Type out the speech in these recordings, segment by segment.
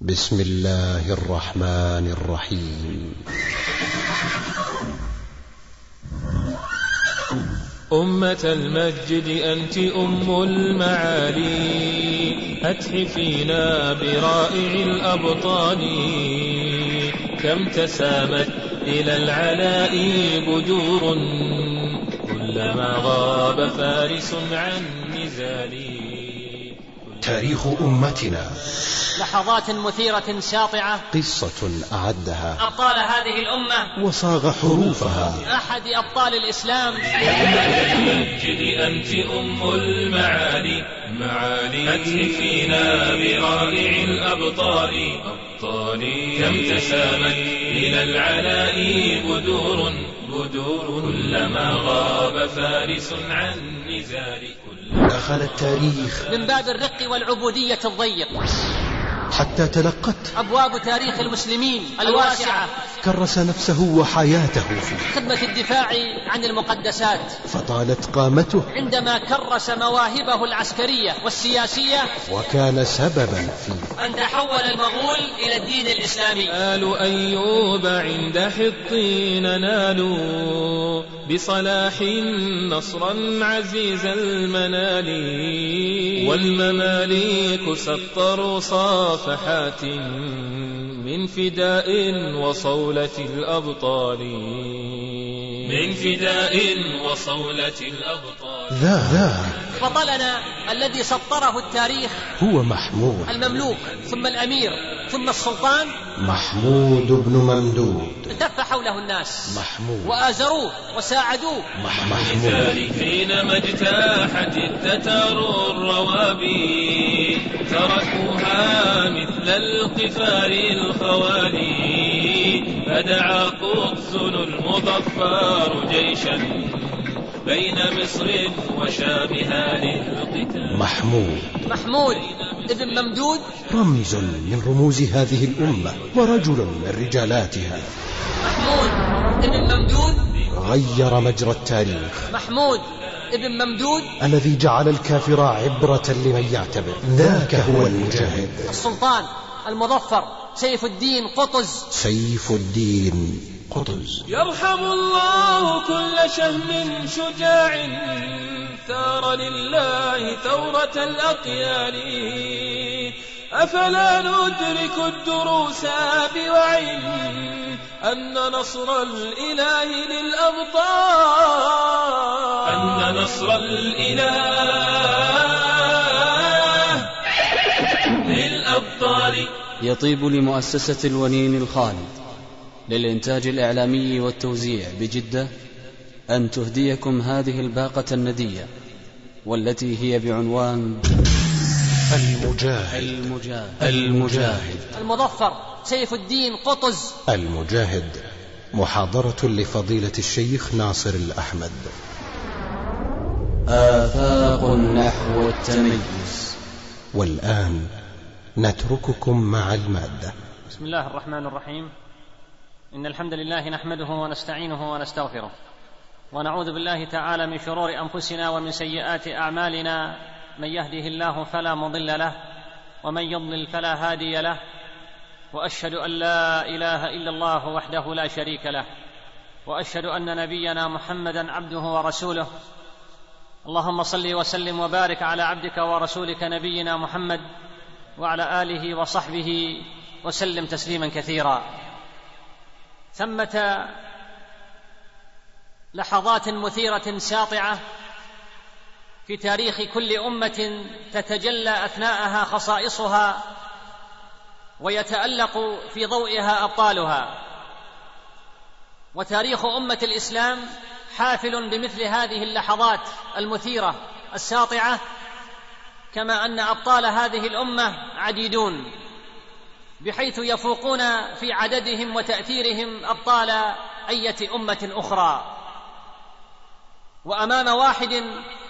بسم الله الرحمن الرحيم. أمة المسجد أنت أم المعالي. أتحفينا برائع الأبطال. كم تسامت إلى العلاء بدور كلما غاب فارس عن نزال تاريخ أمتنا. لحظات مثيرة ساطعة قصة أعدها. أبطال هذه الأمة. وصاغ حروفها. أحد أبطال الإسلام. المسجد أنت أم المعالي. معالي أتحفينا برائع الأبطال. أبطال كم تسامت إلى العلاء بدور. بدور كلما غاب فارس عن نزال دخل التاريخ. من باب الرق والعبودية الضيق. حتى تلقت أبواب تاريخ المسلمين الواسعة. كرس نفسه وحياته فيه. خدمة الدفاع عن المقدسات. فطالت قامته. عندما كرس مواهبه العسكرية والسياسية. وكان سببا في أن تحول المغول إلى الدين الإسلامي. آل أيوب عند حطين نالوا بصلاح نصرا عزيز المنال. والمماليك سطروا صافحات من فداء وصولة الأبطال. من فداء وصولة الأبطال. ذا. بطلنا الذي سطره التاريخ. هو محمود. المملوك ثم الأمير ثم السلطان. محمود بن ممدود. التف حوله الناس. محمود. وآزروه وساعدوه. محمود. ذلك حينما اجتاحت التتار الروابي. تركوها مثل القفار الخوالي فدعا قدس المظفر جيشا بين مصر وشامها للقتال. محمود. محمود ابن ممدود. رمز من رموز هذه الأمة ورجل من رجالاتها. محمود ابن ممدود. غير مجرى التاريخ. محمود ابن ممدود. الذي جعل الكافر عبرة لمن يعتبر. ذاك هو المجاهد. السلطان المظفر سيف الدين قطز. سيف الدين قطز. يرحم الله كل شهم شجاع ثار لله ثورة الأقيال. أفلا ندرك الدروس بوعي أن نصر الإله للأبطال؟ أن نصر الإله للأبطال. يطيب لمؤسسة الونين الخالد للإنتاج الإعلامي والتوزيع بجدة أن تهديكم هذه الباقة الندية والتي هي بعنوان المجاهد. المجاهد. المجاهد المظفر سيف الدين قطز. المجاهد. محاضرة لفضيلة الشيخ ناصر الأحمد. آفاق نحو التميز والآن نترككم مع المادة. بسم الله الرحمن الرحيم. إن الحمد لله نحمده ونستعينه ونستغفره. ونعوذ بالله تعالى من شرور أنفسنا ومن سيئات أعمالنا. من يهده الله فلا مضل له ومن يضلل فلا هادي له وأشهد أن لا إله إلا الله وحده لا شريك له وأشهد أن نبينا محمدا عبده ورسوله. اللهم صل وسلم وبارك على عبدك ورسولك نبينا محمد وعلى آله وصحبه وسلم تسليما كثيرا. ثمة لحظات مثيرة ساطعة في تاريخ كل أمة تتجلى أثناءها خصائصها ويتألق في ضوئها أبطالها. وتاريخ أمة الإسلام حافل بمثل هذه اللحظات المثيرة الساطعة كما أن أبطال هذه الأمة عديدون بحيث يفوقون في عددهم وتأثيرهم أبطال أية أمة أخرى. وأمام واحد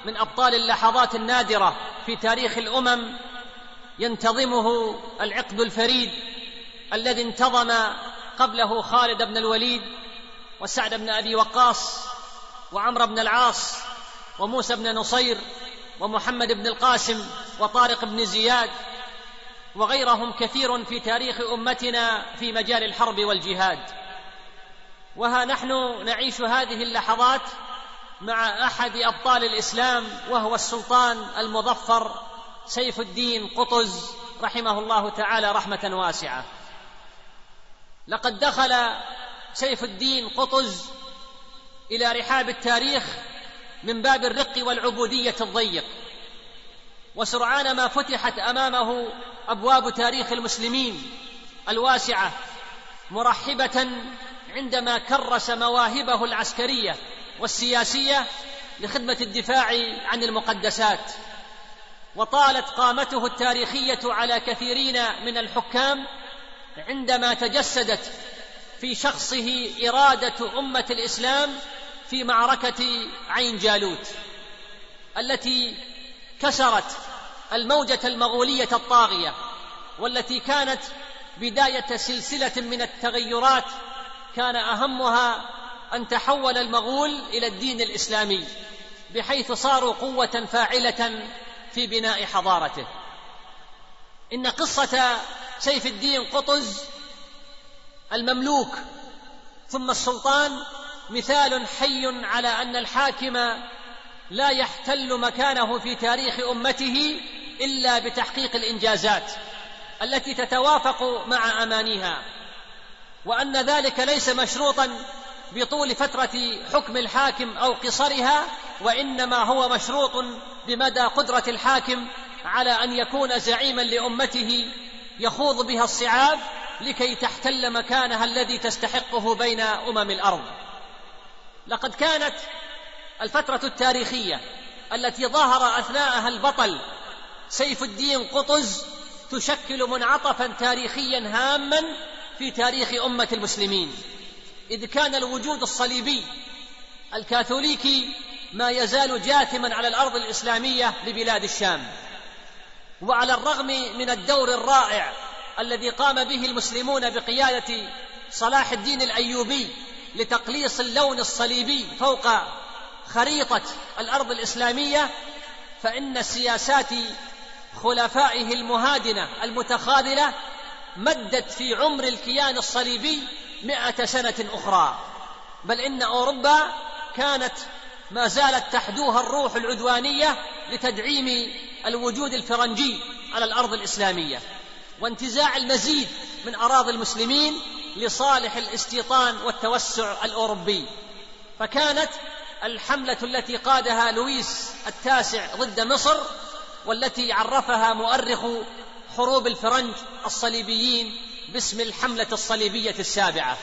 من أبطال اللحظات النادرة في تاريخ الأمم ينتظمه العقد الفريد الذي انتظم قبله خالد بن الوليد وسعد بن أبي وقاص وعمرو بن العاص وموسى بن نصير ومحمد بن القاسم وطارق بن زياد وغيرهم كثير في تاريخ أمتنا في مجال الحرب والجهاد. وها نحن نعيش هذه اللحظات مع أحد أبطال الإسلام وهو السلطان المظفر سيف الدين قطز رحمه الله تعالى رحمة واسعة. لقد دخل سيف الدين قطز إلى رحاب التاريخ من باب الرق والعبودية الضيق. وسرعان ما فتحت أمامه أبواب تاريخ المسلمين الواسعة مرحبة عندما كرس مواهبه العسكرية. والسياسية لخدمة الدفاع عن المقدسات. وطالت قامته التاريخية على كثيرين من الحكام عندما تجسدت في شخصه إرادة أمة الإسلام في معركة عين جالوت التي كسرت الموجة المغولية الطاغية والتي كانت بداية سلسلة من التغيرات كان أهمها أن تحول المغول إلى الدين الإسلامي بحيث صاروا قوة فاعلة في بناء حضارته. إن قصة سيف الدين قطز المملوك ثم السلطان مثال حي على أن الحاكم لا يحتل مكانه في تاريخ أمته إلا بتحقيق الإنجازات التي تتوافق مع أمانيها وأن ذلك ليس مشروطا بطول فترة حكم الحاكم أو قصرها وإنما هو مشروط بمدى قدرة الحاكم على أن يكون زعيما لأمته يخوض بها الصعاب لكي تحتل مكانها الذي تستحقه بين أمم الأرض. لقد كانت الفترة التاريخية التي ظهر أثناءها البطل سيف الدين قطز تشكل منعطفا تاريخيا هاما في تاريخ أمة المسلمين. إذ كان الوجود الصليبي الكاثوليكي ما يزال جاثما على الأرض الإسلامية لبلاد الشام. وعلى الرغم من الدور الرائع الذي قام به المسلمون بقيادة صلاح الدين الأيوبي لتقليص اللون الصليبي فوق خريطة الأرض الإسلامية فإن سياسات خلفائه المهادنة المتخاذلة مدت في عمر الكيان الصليبي مئة سنة أخرى. بل إن أوروبا كانت ما زالت تحدوها الروح العدوانية لتدعيم الوجود الفرنجي على الأرض الإسلامية. وانتزاع المزيد من أراضي المسلمين لصالح الاستيطان والتوسع الأوروبي. فكانت الحملة التي قادها لويس التاسع ضد مصر والتي عرفها مؤرخ حروب الفرنج الصليبيين باسم الحملة الصليبية السابعة.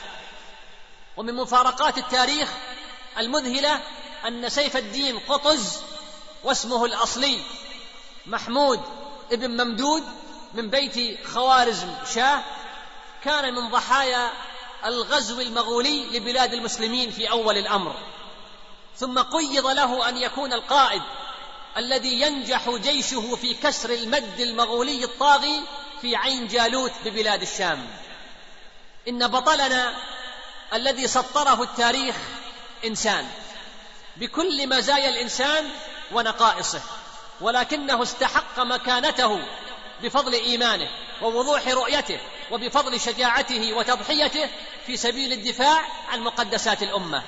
ومن مفارقات التاريخ المذهلة أن سيف الدين قطز واسمه الأصلي محمود ابن ممدود من بيت خوارزم شاه كان من ضحايا الغزو المغولي لبلاد المسلمين في أول الأمر. ثم قيض له أن يكون القائد الذي ينجح جيشه في كسر المد المغولي الطاغي في عين جالوت ببلاد الشام. إن بطلنا الذي سطره التاريخ إنسان. بكل مزايا الإنسان ونقائصه. ولكنه استحق مكانته بفضل إيمانه ووضوح رؤيته وبفضل شجاعته وتضحيته في سبيل الدفاع عن مقدسات الأمة.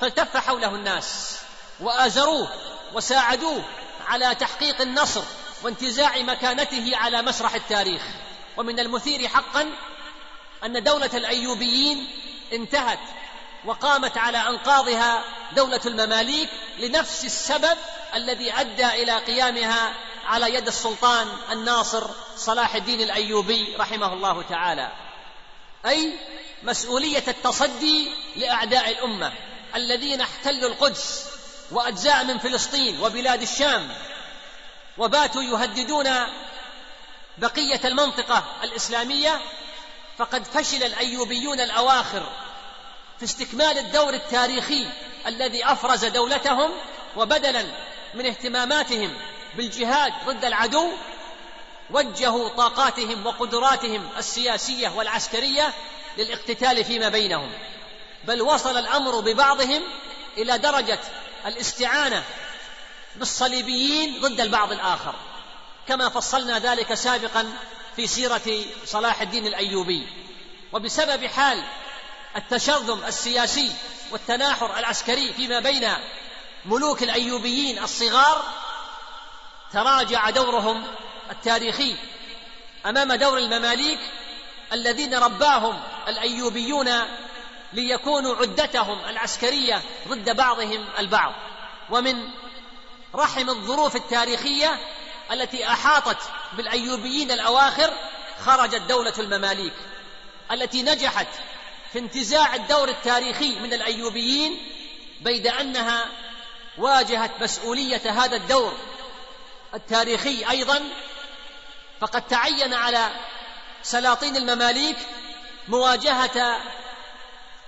فالتف حوله الناس وآزروه وساعدوه على تحقيق النصر وانتزاع مكانته على مسرح التاريخ. ومن المثير حقا أن دولة الأيوبيين انتهت وقامت على أنقاضها دولة المماليك لنفس السبب الذي أدى إلى قيامها على يد السلطان الناصر صلاح الدين الأيوبي رحمه الله تعالى. أي مسؤولية التصدي لأعداء الأمة الذين احتلوا القدس وأجزاء من فلسطين وبلاد الشام. وباتوا يهددون بقية المنطقة الإسلامية فقد فشل الأيوبيون الأواخر في استكمال الدور التاريخي الذي أفرز دولتهم وبدلا من اهتماماتهم بالجهاد ضد العدو وجهوا طاقاتهم وقدراتهم السياسية والعسكرية للاقتتال فيما بينهم. بل وصل الأمر ببعضهم إلى درجة الاستعانة بالصليبيين ضد البعض الآخر كما فصلنا ذلك سابقا في سيرة صلاح الدين الأيوبي. وبسبب حال التشرذم السياسي والتناحر العسكري فيما بين ملوك الأيوبيين الصغار تراجع دورهم التاريخي أمام دور المماليك الذين رباهم الأيوبيون ليكونوا عدتهم العسكرية ضد بعضهم البعض. ومن رحم الظروف التاريخية التي أحاطت بالأيوبيين الأواخر خرجت دولة المماليك التي نجحت في انتزاع الدور التاريخي من الأيوبيين بيد أنها واجهت مسؤولية هذا الدور التاريخي أيضا. فقد تعين على سلاطين المماليك مواجهة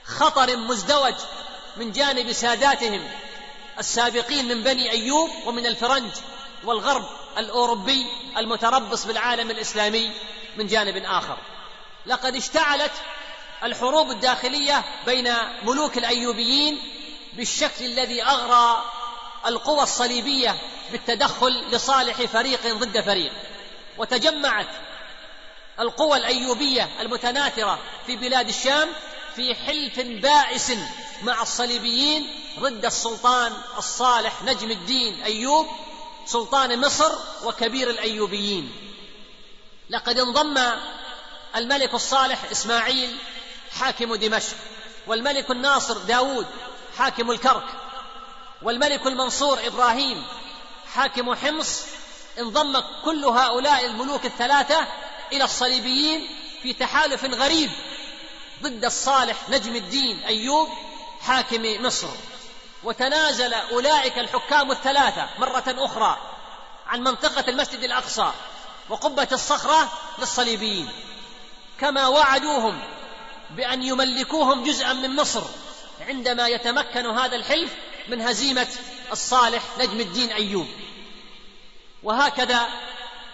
خطر مزدوج من جانب ساداتهم السابقين من بني أيوب ومن الفرنج والغرب الأوروبي المتربص بالعالم الإسلامي من جانب آخر. لقد اشتعلت الحروب الداخلية بين ملوك الأيوبيين بالشكل الذي أغرى القوى الصليبية بالتدخل لصالح فريق ضد فريق. وتجمعت القوى الأيوبية المتناثرة في بلاد الشام في حلف بائس مع الصليبيين ضد السلطان الصالح نجم الدين أيوب سلطان مصر وكبير الأيوبيين. لقد انضم الملك الصالح إسماعيل حاكم دمشق والملك الناصر داود حاكم الكرك والملك المنصور إبراهيم حاكم حمص. انضم كل هؤلاء الملوك الثلاثة إلى الصليبيين في تحالف غريب ضد الصالح نجم الدين أيوب حاكم مصر. وتنازل أولئك الحكام الثلاثة مرة أخرى عن منطقة المسجد الأقصى وقبة الصخرة للصليبيين. كما وعدوهم بأن يملكوهم جزءا من مصر عندما يتمكن هذا الحلف من هزيمة الصالح نجم الدين أيوب. وهكذا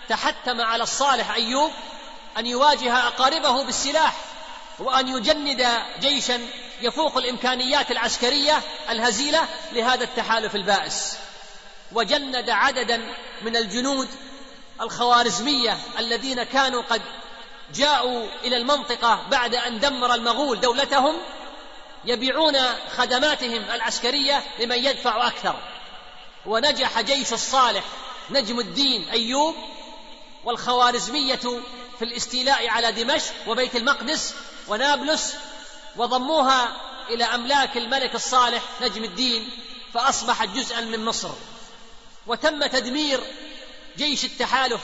تحتم على الصالح أيوب أن يواجه أقاربه بالسلاح وأن يجند جيشا يفوق الإمكانيات العسكرية الهزيلة لهذا التحالف البائس. وجند عددا من الجنود الخوارزمية الذين كانوا قد جاءوا إلى المنطقة بعد أن دمر المغول دولتهم يبيعون خدماتهم العسكرية لمن يدفع أكثر. ونجح جيش الصالح نجم الدين أيوب والخوارزمية في الاستيلاء على دمشق وبيت المقدس ونابلس وضموها إلى أملاك الملك الصالح نجم الدين فأصبحت جزءا من مصر. وتم تدمير جيش التحالف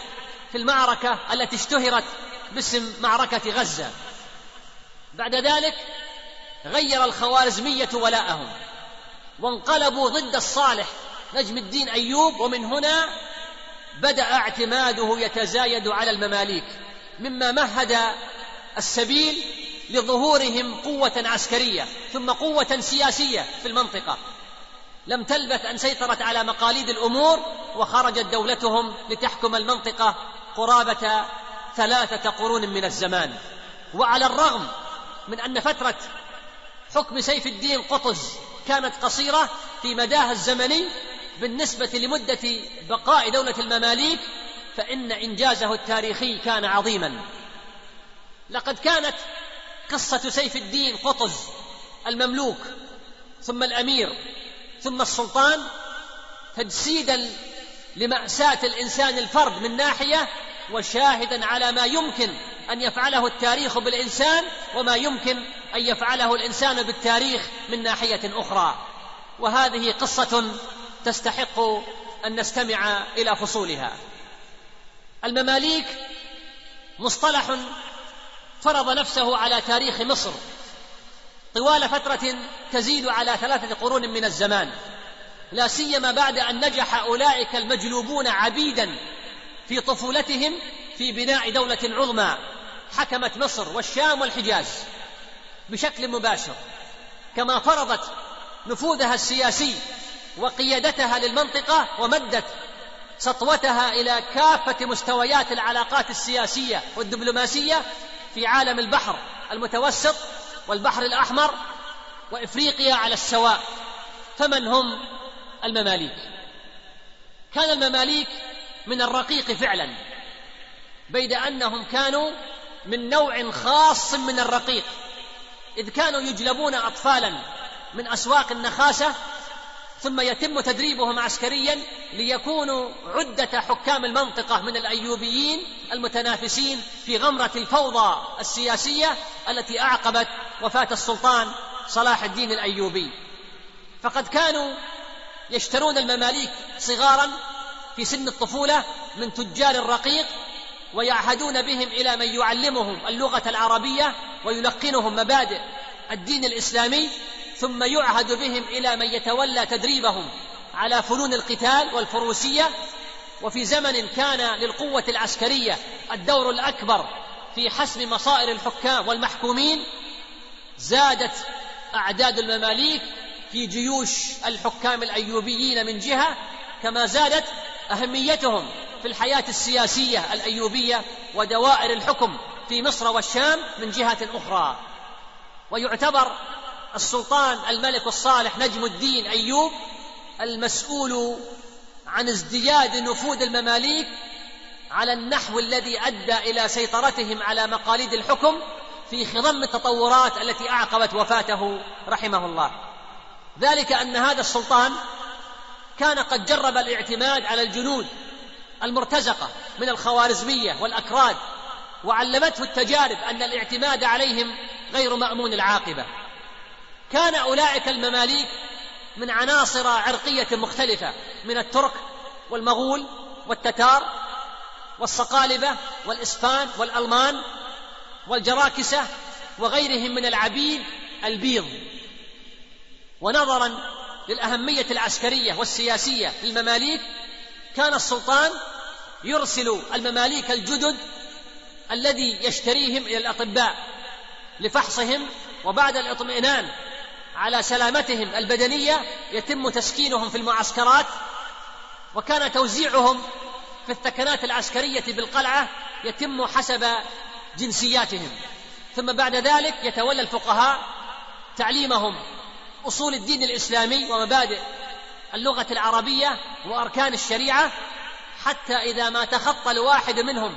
في المعركة التي اشتهرت باسم معركة غزة. بعد ذلك غير الخوارزمية ولاءهم وانقلبوا ضد الصالح نجم الدين أيوب ومن هنا بدأ اعتماده يتزايد على المماليك مما مهد السبيل لظهورهم قوة عسكرية ثم قوة سياسية في المنطقة. لم تلبث أن سيطرت على مقاليد الأمور وخرجت دولتهم لتحكم المنطقة قرابة ثلاثة قرون من الزمان. وعلى الرغم من أن فترة حكم سيف الدين قطز كانت قصيرة في مداها الزمني بالنسبة لمدة بقاء دولة المماليك فإن إنجازه التاريخي كان عظيما. لقد كانت قصة سيف الدين قطز المملوك ثم الأمير ثم السلطان تجسيدا لمأساة الإنسان الفرد من ناحية وشاهدا على ما يمكن أن يفعله التاريخ بالإنسان وما يمكن أن يفعله الإنسان بالتاريخ من ناحية أخرى. وهذه قصة تستحق أن نستمع إلى فصولها. المماليك مصطلح فرض نفسه على تاريخ مصر. طوال فترة تزيد على ثلاثة قرون من الزمان. لا سيما بعد أن نجح أولئك المجلوبون عبيدا في طفولتهم في بناء دولة عظمى. حكمت مصر والشام والحجاز بشكل مباشر. كما فرضت نفوذها السياسي وقيادتها للمنطقة ومدت سطوتها إلى كافة مستويات العلاقات السياسية والدبلوماسية في عالم البحر المتوسط والبحر الأحمر وإفريقيا على السواء فمن هم المماليك؟ كان المماليك من الرقيق فعلا بيد أنهم كانوا من نوع خاص من الرقيق إذ كانوا يجلبون اطفالا من أسواق النخاسه ثم يتم تدريبهم عسكريا ليكونوا عدة حكام المنطقة من الأيوبيين المتنافسين في غمرة الفوضى السياسية التي أعقبت وفاة السلطان صلاح الدين الأيوبي. فقد كانوا يشترون المماليك صغارا في سن الطفولة من تجار الرقيق ويعهدون بهم إلى من يعلمهم اللغة العربية ويلقنهم مبادئ الدين الإسلامي ثم يعهد بهم إلى من يتولى تدريبهم على فنون القتال والفروسية. وفي زمن كان للقوة العسكرية الدور الأكبر في حسم مصائر الحكام والمحكومين زادت أعداد المماليك في جيوش الحكام الأيوبيين من جهة كما زادت أهميتهم في الحياة السياسية الأيوبية ودوائر الحكم في مصر والشام من جهة أخرى. ويعتبر السلطان الملك الصالح نجم الدين أيوب المسؤول عن ازدياد نفوذ المماليك على النحو الذي أدى إلى سيطرتهم على مقاليد الحكم في خضم التطورات التي أعقبت وفاته رحمه الله. ذلك أن هذا السلطان كان قد جرب الاعتماد على الجنود المرتزقة من الخوارزمية والأكراد وعلمته التجارب أن الاعتماد عليهم غير مأمون العاقبة. كان أولئك المماليك من عناصر عرقية مختلفة من الترك والمغول والتتار والصقالبة والإسبان والألمان والجراكسة وغيرهم من العبيد البيض. ونظرا للأهمية العسكرية والسياسية للمماليك كان السلطان يرسل المماليك الجدد الذي يشتريهم إلى الأطباء لفحصهم وبعد الاطمئنان على سلامتهم البدنية يتم تسكينهم في المعسكرات وكان توزيعهم في الثكنات العسكرية بالقلعة يتم حسب جنسياتهم. ثم بعد ذلك يتولى الفقهاء تعليمهم أصول الدين الإسلامي ومبادئ اللغة العربية وأركان الشريعة حتى إذا ما تخطى الواحد منهم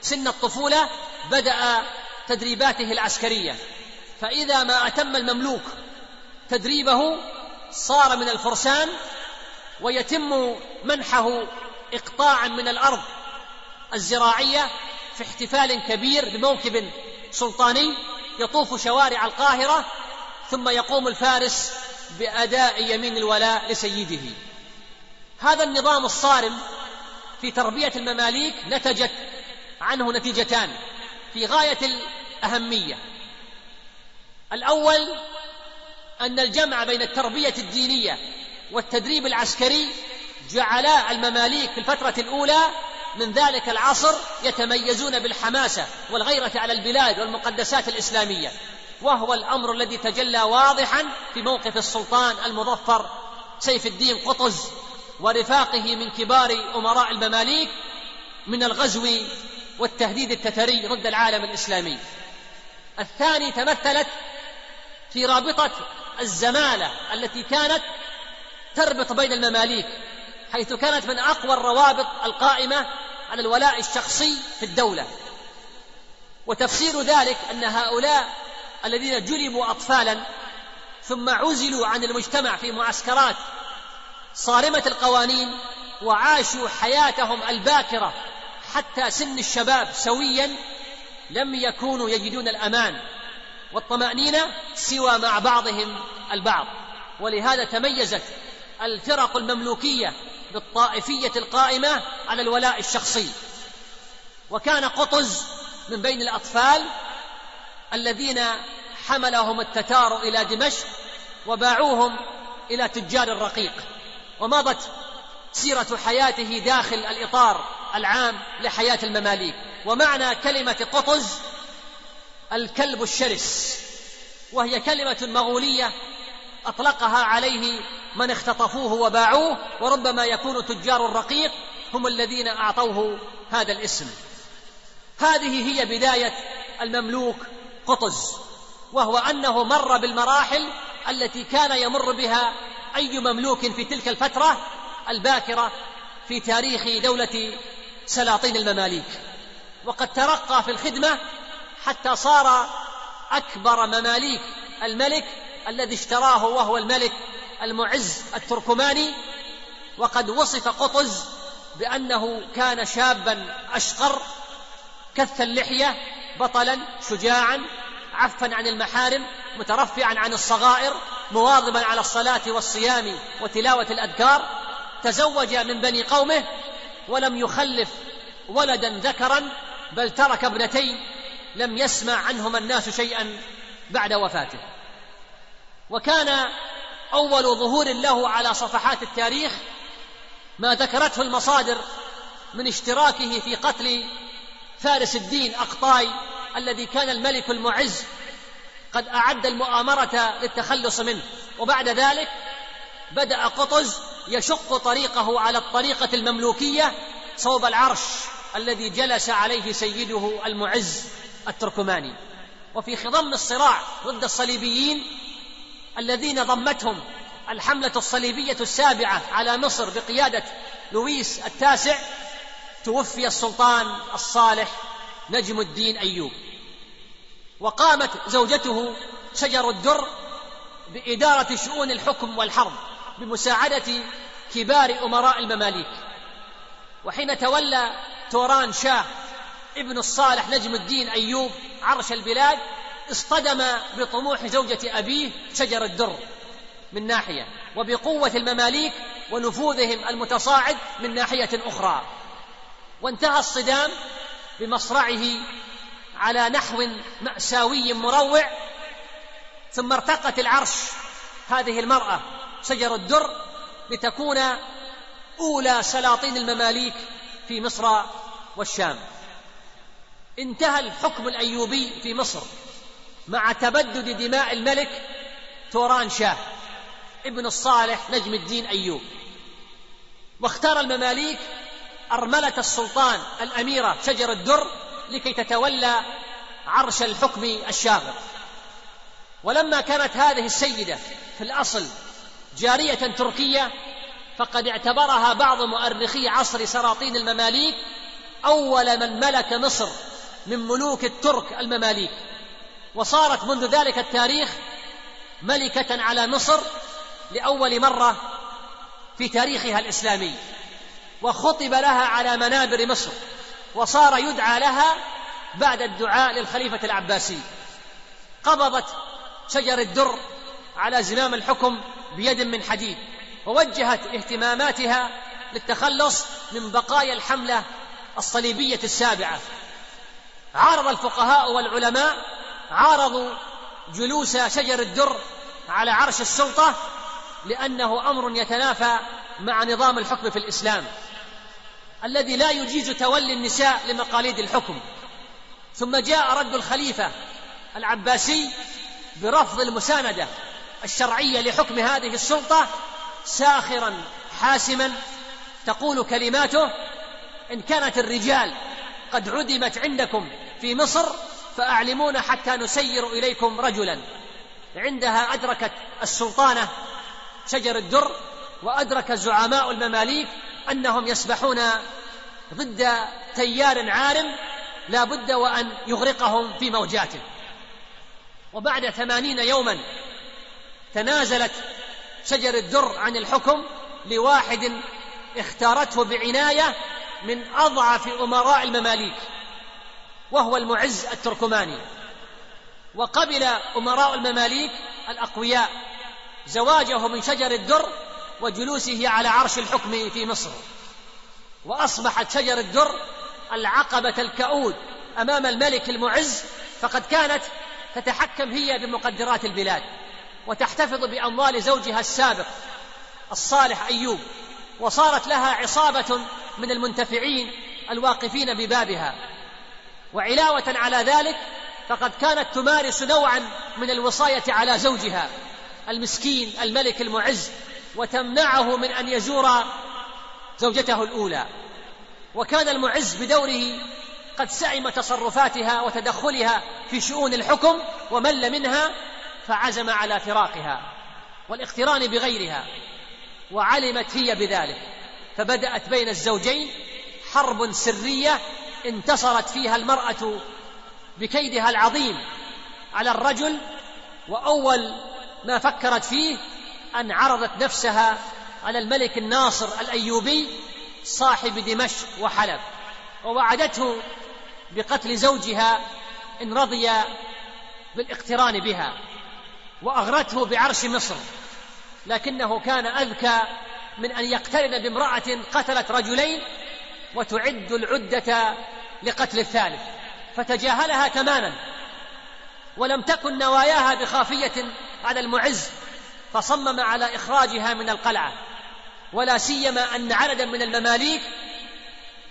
سن الطفولة بدأ تدريباته العسكرية. فإذا ما أتم المملوك تدريبه صار من الفرسان ويتم منحه إقطاعا من الأرض الزراعية في احتفال كبير بموكب سلطاني يطوف شوارع القاهرة ثم يقوم الفارس بأداء يمين الولاء لسيده. هذا النظام الصارم في تربية المماليك نتجت عنه نتيجتان في غاية الأهمية. الأول أن الجمع بين التربية الدينية والتدريب العسكري جعلا المماليك في الفترة الأولى من ذلك العصر يتميزون بالحماسة والغيرة على البلاد والمقدسات الإسلامية وهو الأمر الذي تجلى واضحا في موقف السلطان المظفر سيف الدين قطز ورفاقه من كبار أمراء المماليك من الغزو والتهديد التتري ضد العالم الإسلامي. الثاني تمثلت في رابطة الزمالة التي كانت تربط بين المماليك حيث كانت من أقوى الروابط القائمة على الولاء الشخصي في الدولة. وتفسير ذلك أن هؤلاء الذين جلبوا أطفالا ثم عزلوا عن المجتمع في معسكرات صارمة القوانين وعاشوا حياتهم الباكرة حتى سن الشباب سويا لم يكونوا يجدون الأمان. والطمأنينة سوى مع بعضهم البعض. ولهذا تميزت الفرق المملوكية بالطائفية القائمة على الولاء الشخصي. وكان قطز من بين الأطفال الذين حملهم التتار إلى دمشق وباعوهم إلى تجار الرقيق. ومضت سيرة حياته داخل الإطار العام لحياة المماليك. ومعنى كلمة قطز الكلب الشرس وهي كلمة مغولية أطلقها عليه من اختطفوه وباعوه وربما يكون تجار الرقيق هم الذين أعطوه هذا الاسم. هذه هي بداية المملوك قطز وهو أنه مر بالمراحل التي كان يمر بها أي مملوك في تلك الفترة الباكرة في تاريخ دولة سلاطين المماليك. وقد ترقى في الخدمة حتى صار أكبر مماليك. الملك الذي اشتراه وهو الملك المعز التركماني. وقد وصف قطز بأنه كان شابا أشقر كث اللحية بطلا شجاعا عفا عن المحارم مترفعا عن الصغائر مواظبا على الصلاة والصيام وتلاوة الأذكار. تزوج من بني قومه ولم يخلف ولدا ذكرا بل ترك ابنتين. لم يسمع عنهما الناس شيئا بعد وفاته. وكان أول ظهور له على صفحات التاريخ ما ذكرته المصادر من اشتراكه في قتل فارس الدين أقطاي الذي كان الملك المعز. قد أعد المؤامرة للتخلص منه. وبعد ذلك بدأ قطز يشق طريقه على الطريقة المملوكية صوب العرش الذي جلس عليه سيده المعز. التركماني. وفي خضم الصراع ضد الصليبيين الذين ضمتهم الحملة الصليبية السابعة على مصر بقيادة لويس التاسع توفي السلطان الصالح نجم الدين أيوب. وقامت زوجته شجر الدر بإدارة شؤون الحكم والحرب بمساعدة كبار أمراء المماليك. وحين تولى توران شاه ابن الصالح نجم الدين أيوب عرش البلاد اصطدم بطموح زوجة أبيه شجر الدر من ناحية وبقوة المماليك ونفوذهم المتصاعد من ناحية أخرى. وانتهى الصدام بمصرعه على نحو مأساوي مروع ثم ارتقت العرش هذه المرأة شجر الدر لتكون أولى سلاطين المماليك في مصر والشام. انتهى الحكم الأيوبي في مصر مع تبدد دماء الملك توران شاه ابن الصالح نجم الدين أيوب. واختار المماليك أرملة السلطان الأميرة شجر الدر لكي تتولى عرش الحكم الشاغر ولما كانت هذه السيدة في الأصل جارية تركية فقد اعتبرها بعض مؤرخي عصر سلاطين المماليك أول من ملك مصر. من ملوك الترك المماليك. وصارت منذ ذلك التاريخ ملكة على مصر لأول مرة في تاريخها الإسلامي. وخطب لها على منابر مصر. وصار يدعى لها بعد الدعاء للخليفة العباسي. قبضت شجر الدر على زمام الحكم بيد من حديد. ووجهت اهتماماتها للتخلص من بقايا الحملة الصليبية السابعة. عارض الفقهاء والعلماء عارضوا جلوس شجر الدر على عرش السلطة لأنه أمر يتنافى مع نظام الحكم في الإسلام الذي لا يجيز تولي النساء لمقاليد الحكم. ثم جاء رد الخليفة العباسي برفض المساندة الشرعية لحكم هذه السلطة ساخرا حاسما تقول كلماته إن كانت الرجال قد عدمت عندكم في مصر فأعلمونا حتى نسير إليكم رجلا. عندها أدركت السلطانة شجر الدر وأدرك زعماء المماليك أنهم يسبحون ضد تيار عارم لا بد وأن يغرقهم في موجاته. وبعد ثمانين يوما تنازلت شجر الدر عن الحكم لواحد اختارته بعناية من أضعف أمراء المماليك وهو المعز التركماني. وقبل أمراء المماليك الأقوياء زواجه من شجر الدر وجلوسه على عرش الحكم في مصر. وأصبحت شجر الدر العقبة الكؤود أمام الملك المعز فقد كانت تتحكم هي بمقدرات البلاد وتحتفظ بأموال زوجها السابق الصالح أيوب. وصارت لها عصابة من المنتفعين الواقفين ببابها. وعلاوة على ذلك فقد كانت تمارس نوعا من الوصاية على زوجها المسكين الملك المعز وتمنعه من أن يزور زوجته الأولى. وكان المعز بدوره قد سئم تصرفاتها وتدخلها في شؤون الحكم ومل منها فعزم على فراقها والاقتران بغيرها. وعلمت هي بذلك. فبدأت بين الزوجين حرب سرية انتصرت فيها المرأة بكيدها العظيم على الرجل وأول ما فكرت فيه أن عرضت نفسها على الملك الناصر الأيوبي صاحب دمشق وحلب. ووعدته بقتل زوجها إن رضي بالاقتران بها وأغرته بعرش مصر. لكنه كان أذكى من أن يقترن بامرأة قتلت رجلين وتعد العدة لقتل الثالث فتجاهلها تماما ولم تكن نواياها بخافية على المعز فصمم على إخراجها من القلعة ولا سيما أن عددا من المماليك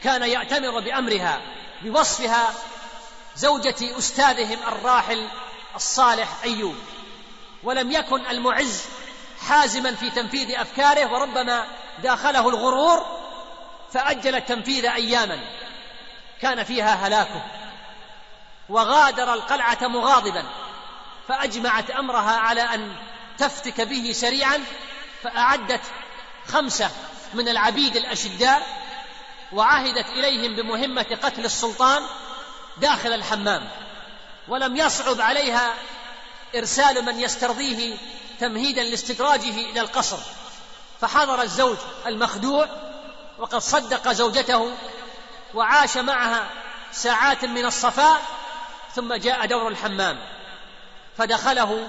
كان يأتمر بأمرها بوصفها زوجة أستاذهم الراحل الصالح أيوب ولم يكن المعز حازما في تنفيذ أفكاره وربما داخله الغرور فأجل التنفيذ أياما. كان فيها هلاكه وغادر القلعة مغاضبا فأجمعت أمرها على أن تفتك به سريعا فأعدت خمسة من العبيد الأشداء وعهدت إليهم بمهمة قتل السلطان داخل الحمام. ولم يصعب عليها إرسال من يسترضيه تمهيدا لاستدراجه إلى القصر. فحضر الزوج المخدوع وقد صدق زوجته وعاش معها ساعات من الصفاء ثم جاء دور الحمام. فدخله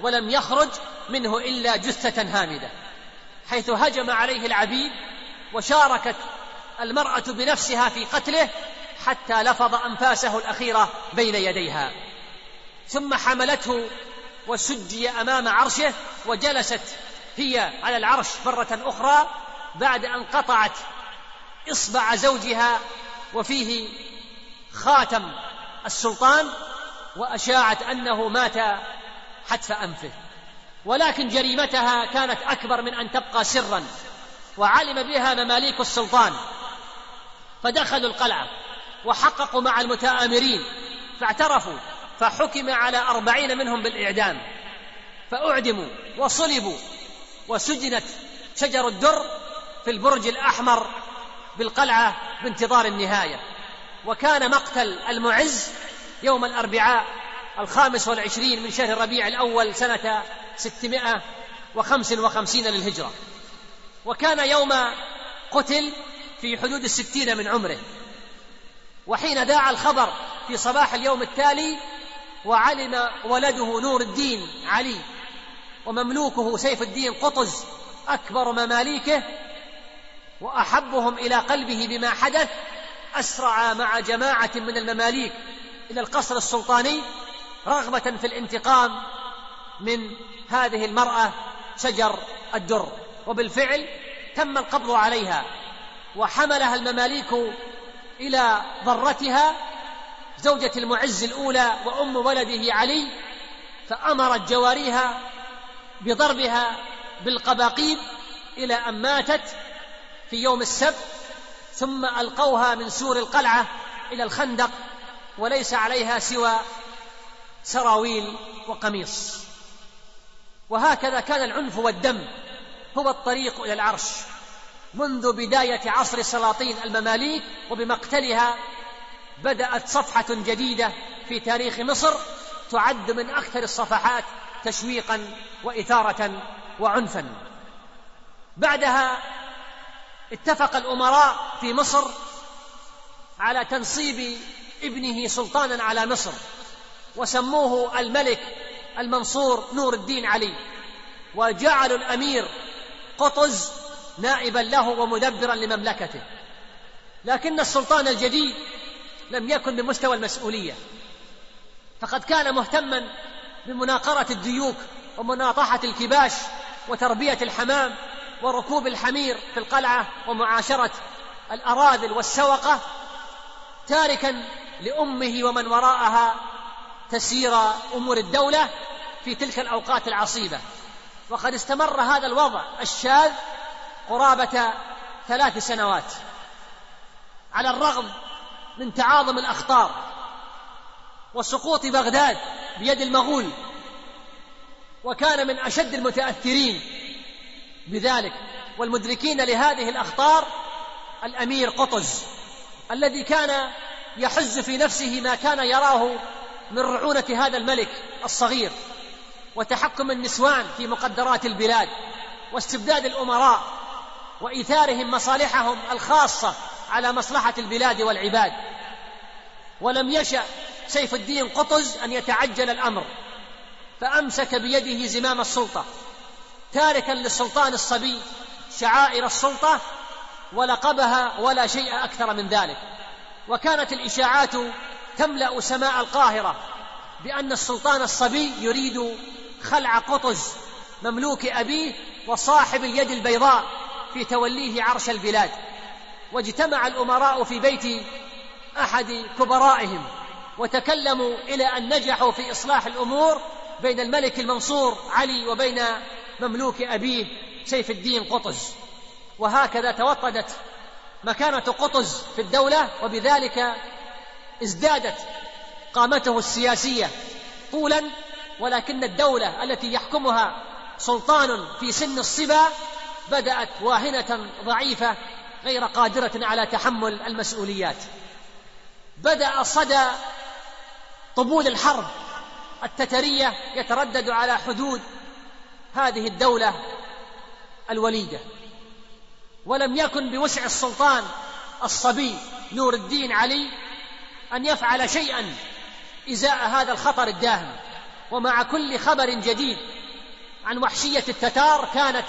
ولم يخرج منه إلا جثة هامدة حيث هجم عليه العبيد وشاركت المرأة بنفسها في قتله حتى لفظ أنفاسه الأخيرة بين يديها. ثم حملته وسجي أمام عرشه وجلست هي على العرش مرة أخرى بعد أن قطعت إصبع زوجها وفيه خاتم السلطان وأشاعت أنه مات حتف أنفه. ولكن جريمتها كانت أكبر من أن تبقى سرا وعلم بها مماليك السلطان. فدخلوا القلعة وحققوا مع المتآمرين فاعترفوا فحكم على أربعين منهم بالإعدام. فأعدموا وصلبوا وسجنت شجر الدر في البرج الأحمر بالقلعة بانتظار النهاية. وكان مقتل المعز يوم الأربعاء الخامس والعشرين من شهر ربيع الأول سنة ستمائة وخمس وخمسين للهجرة. وكان يوم قتل في حدود الستين من عمره. وحين ذاع الخبر في صباح اليوم التالي وعلم ولده نور الدين علي ومملوكه سيف الدين قطز أكبر مماليكه وأحبهم إلى قلبه بما حدث أسرع مع جماعة من المماليك إلى القصر السلطاني رغبة في الانتقام من هذه المرأة شجر الدر وبالفعل تم القبض عليها وحملها المماليك إلى ضرتها زوجة المعز الأولى وأم ولده علي فأمرت جواريها بضربها بالقباقيب إلى أن ماتت في يوم السبت ثم ألقوها من سور القلعة إلى الخندق وليس عليها سوى سراويل وقميص. وهكذا كان العنف والدم هو الطريق إلى العرش منذ بداية عصر السلاطين المماليك وبمقتلها بدأت صفحة جديدة في تاريخ مصر تعد من أكثر الصفحات تشويقا وإثارة وعنفا. بعدها اتفق الأمراء في مصر على تنصيب ابنه سلطانا على مصر وسموه الملك المنصور نور الدين علي وجعلوا الأمير قطز نائبا له ومدبرا لمملكته. لكن السلطان الجديد لم يكن بمستوى المسؤولية. فقد كان مهتما بمناقرة الديوك ومناطحة الكباش وتربية الحمام وركوب الحمير في القلعة ومعاشرة الأراذل والسوقة تاركا لأمه ومن وراءها تسير أمور الدولة في تلك الأوقات العصيبة. وقد استمر هذا الوضع الشاذ قرابة ثلاث سنوات. على الرغم من تعاظم الأخطار وسقوط بغداد بيد المغول وكان من أشد المتأثرين بذلك والمدركين لهذه الأخطار الأمير قطز الذي كان يحز في نفسه ما كان يراه من رعونة هذا الملك الصغير وتحكم النسوان في مقدرات البلاد واستبداد الأمراء وإيثارهم مصالحهم الخاصة على مصلحة البلاد والعباد. ولم يشأ سيف الدين قطز أن يتعجل الأمر فأمسك بيده زمام السلطة تاركا للسلطان الصبي شعائر السلطة ولقبها ولا شيء أكثر من ذلك. وكانت الإشاعات تملأ سماء القاهرة بأن السلطان الصبي يريد خلع قطز مملوك أبيه وصاحب اليد البيضاء في توليه عرش البلاد. واجتمع الأمراء في بيت أحد كبرائهم وتكلموا إلى أن نجحوا في إصلاح الأمور بين الملك المنصور علي وبين مملوك أبيه سيف الدين قطز. وهكذا توطدت مكانة قطز في الدولة وبذلك ازدادت قامته السياسية طولا ولكن الدولة التي يحكمها سلطان في سن الصبا بدأت واهنة ضعيفة غير قادرة على تحمل المسؤوليات. بدأ صدى طبول الحرب التترية يتردد على حدود هذه الدولة الوليدة. ولم يكن بوسع السلطان الصبي نور الدين علي أن يفعل شيئا إزاء هذا الخطر الداهم. ومع كل خبر جديد عن وحشية التتار كانت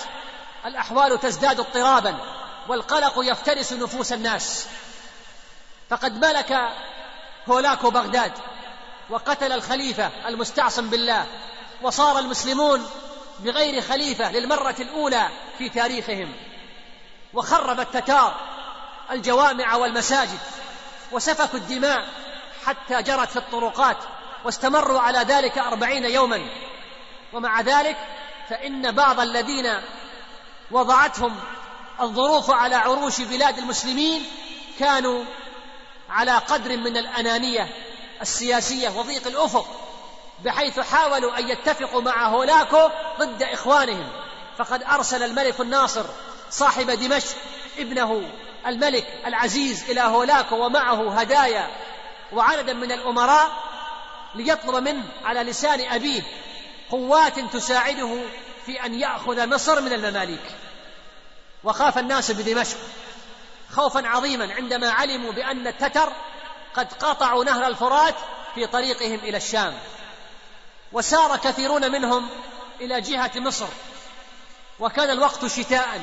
الأحوال تزداد اضطرابا. والقلق يفترس نفوس الناس. فقد ملك هولاكو بغداد وقتل الخليفة المستعصم بالله وصار المسلمون بغير خليفة للمرة الأولى في تاريخهم. وخرب التتار الجوامع والمساجد وسفكوا الدماء حتى جرت في الطرقات واستمروا على ذلك أربعين يوما. ومع ذلك فإن بعض الذين وضعتهم الظروف على عروش بلاد المسلمين كانوا على قدر من الأنانية السياسية وضيق الأفق بحيث حاولوا أن يتفقوا مع هولاكو ضد إخوانهم. فقد أرسل الملك الناصر صاحب دمشق ابنه الملك العزيز إلى هولاكو ومعه هدايا وعددا من الأمراء ليطلب منه على لسان أبيه قوات تساعده في أن يأخذ مصر من المماليك. وخاف الناس بدمشق خوفا عظيما عندما علموا بأن التتر قد قطعوا نهر الفرات في طريقهم إلى الشام. وسار كثيرون منهم إلى جهة مصر وكان الوقت شتاء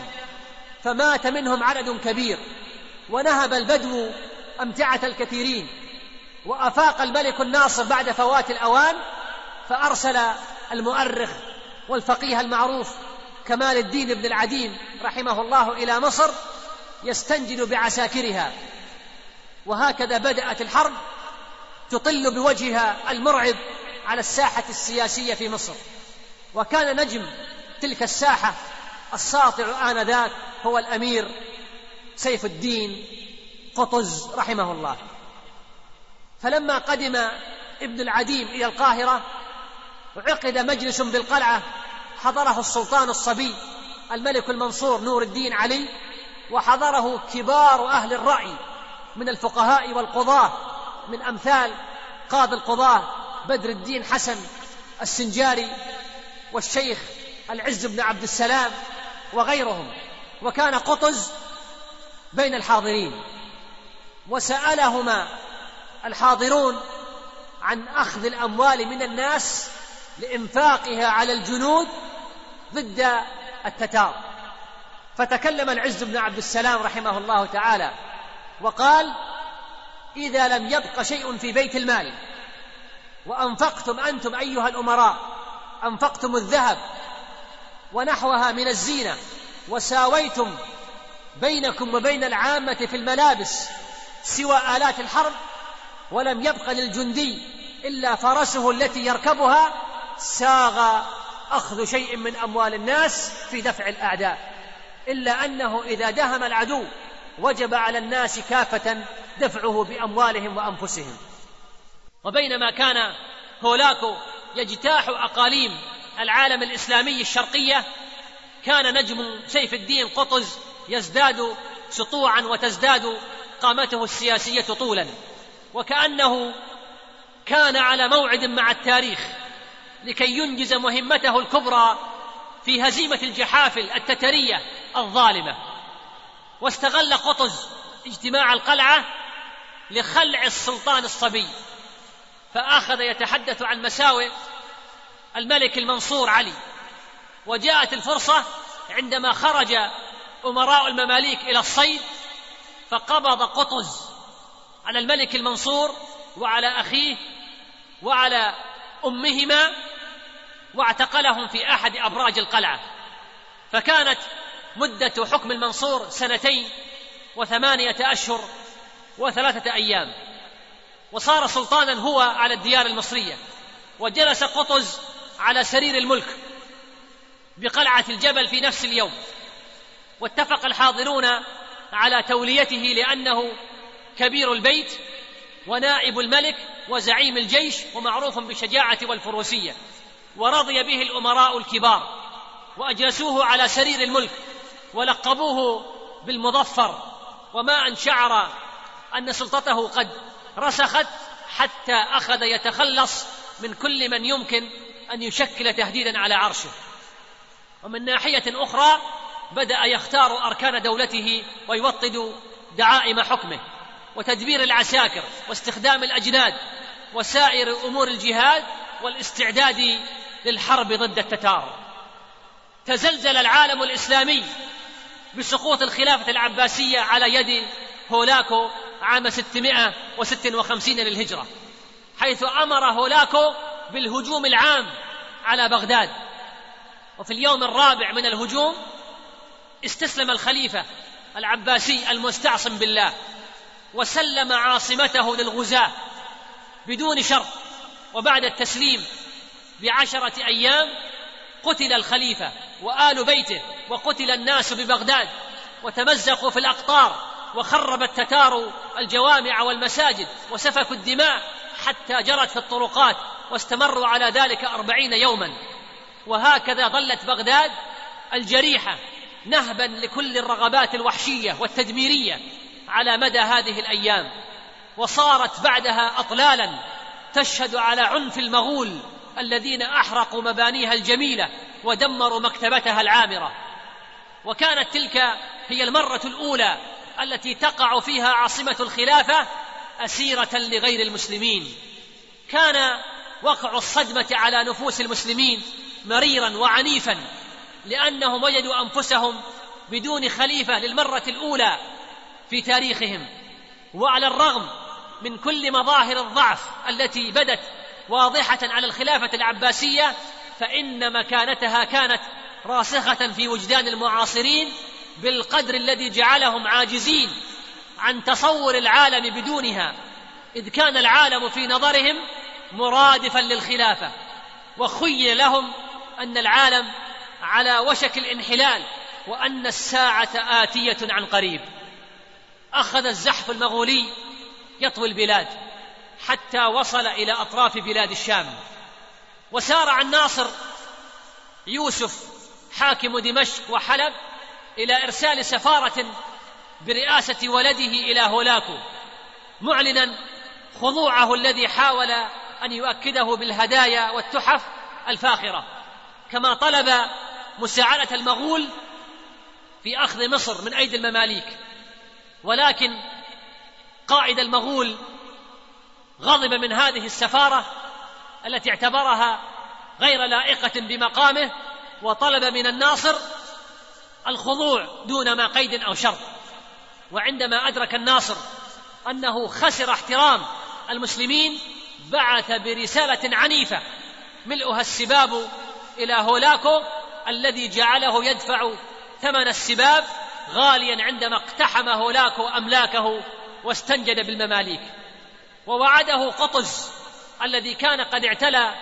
فمات منهم عدد كبير ونهب البدو أمتعة الكثيرين وأفاق الملك الناصر بعد فوات الأوان فأرسل المؤرخ والفقيه المعروف كمال الدين بن العديم رحمه الله إلى مصر يستنجد بعساكرها. وهكذا بدأت الحرب تطل بوجهها المرعب على الساحة السياسية في مصر. وكان نجم تلك الساحة الساطع آنذاك هو الأمير سيف الدين قطز رحمه الله. فلما قدم ابن العديم إلى القاهرة عقد مجلس بالقلعة حضره السلطان الصبي الملك المنصور نور الدين علي وحضره كبار أهل الرأي من الفقهاء والقضاة من أمثال قاضي القضاة بدر الدين حسن السنجاري والشيخ العز بن عبد السلام وغيرهم. وكان قطز بين الحاضرين. وسألهما الحاضرون عن أخذ الأموال من الناس لإنفاقها على الجنود ضد التتار. فتكلم العز بن عبد السلام رحمه الله تعالى وقال إذا لم يبق شيء في بيت المال وأنفقتم أنتم أيها الأمراء أنفقتم الذهب ونحوها من الزينة وساويتم بينكم وبين العامة في الملابس سوى آلات الحرب ولم يبق للجندي إلا فرسه التي يركبها ساغ أخذ شيء من أموال الناس في دفع الأعداء إلا أنه إذا دهم العدو وجب على الناس كافة دفعه بأموالهم وأنفسهم. وبينما كان هولاكو يجتاح أقاليم العالم الإسلامي الشرقية كان نجم سيف الدين قطز يزداد سطوعا وتزداد قامته السياسية طولا وكأنه كان على موعد مع التاريخ. لكي ينجز مهمته الكبرى في هزيمة الجحافل التترية الظالمة. واستغل قطز اجتماع القلعة لخلع السلطان الصبي. فأخذ يتحدث عن مساوئ الملك المنصور علي. وجاءت الفرصة عندما خرج أمراء المماليك إلى الصيد فقبض قطز على الملك المنصور وعلى أخيه وعلى أمهما واعتقلهم في أحد أبراج القلعة. فكانت مدة حكم المنصور سنتين وثمانية أشهر وثلاثة أيام. وصار سلطانا هو على الديار المصرية وجلس قطز على سرير الملك بقلعة الجبل في نفس اليوم. واتفق الحاضرون على توليته لأنه كبير البيت ونائب الملك وزعيم الجيش ومعروف بالشجاعة والفروسية. ورضي به الأمراء الكبار. وأجلسوه على سرير الملك. ولقبوه بالمظفر. وما أن شعر أن سلطته قد رسخت حتى أخذ يتخلص من كل من يمكن أن يشكل تهديدا على عرشه. ومن ناحية أخرى بدأ يختار أركان دولته ويوطد دعائم حكمه. وتدبير العساكر واستخدام الأجناد وسائر أمور الجهاد والاستعداد للحرب ضد التتار. تزلزل العالم الإسلامي بسقوط الخلافة العباسية على يد هولاكو عام 656 للهجرة حيث أمر هولاكو بالهجوم العام على بغداد. وفي اليوم الرابع من الهجوم استسلم الخليفة العباسي المستعصم بالله. وسلم عاصمته للغزاة بدون شرط. وبعد التسليم بعشرة أيام قتل الخليفة وآل بيته وقتل الناس ببغداد وتمزقوا في الأقطار وخرب التتار الجوامع والمساجد وسفكوا الدماء حتى جرت في الطرقات واستمروا على ذلك أربعين يوما. وهكذا ظلت بغداد الجريحة نهبا لكل الرغبات الوحشية والتدميرية. على مدى هذه الأيام وصارت بعدها أطلالا تشهد على عنف المغول الذين أحرقوا مبانيها الجميلة ودمروا مكتبتها العامرة. وكانت تلك هي المرة الأولى التي تقع فيها عاصمة الخلافة أسيرة لغير المسلمين. كان وقع الصدمة على نفوس المسلمين مريرا وعنيفا لأنهم وجدوا أنفسهم بدون خليفة للمرة الأولى في تاريخهم وعلى الرغم من كل مظاهر الضعف التي بدت واضحة على الخلافة العباسية فإن مكانتها كانت راسخة في وجدان المعاصرين بالقدر الذي جعلهم عاجزين عن تصور العالم بدونها إذ كان العالم في نظرهم مرادفا للخلافة وخيل لهم أن العالم على وشك الانحلال وأن الساعة آتية عن قريب. أخذ الزحف المغولي يطوي البلاد حتى وصل إلى أطراف بلاد الشام. وسارع الناصر يوسف حاكم دمشق وحلب إلى إرسال سفارة برئاسة ولده إلى هولاكو معلنا خضوعه الذي حاول أن يؤكده بالهدايا والتحف الفاخرة. كما طلب مساعدة المغول في أخذ مصر من أيدي المماليك. ولكن قائد المغول غضب من هذه السفارة التي اعتبرها غير لائقة بمقامه وطلب من الناصر الخضوع دون ما قيد أو شرط وعندما أدرك الناصر أنه خسر احترام المسلمين بعث برسالة عنيفة ملؤها السباب إلى هولاكو الذي جعله يدفع ثمن السباب غاليا عندما اقتحم هولاكو املاكه واستنجد بالمماليك. ووعده قطز الذي كان قد اعتلى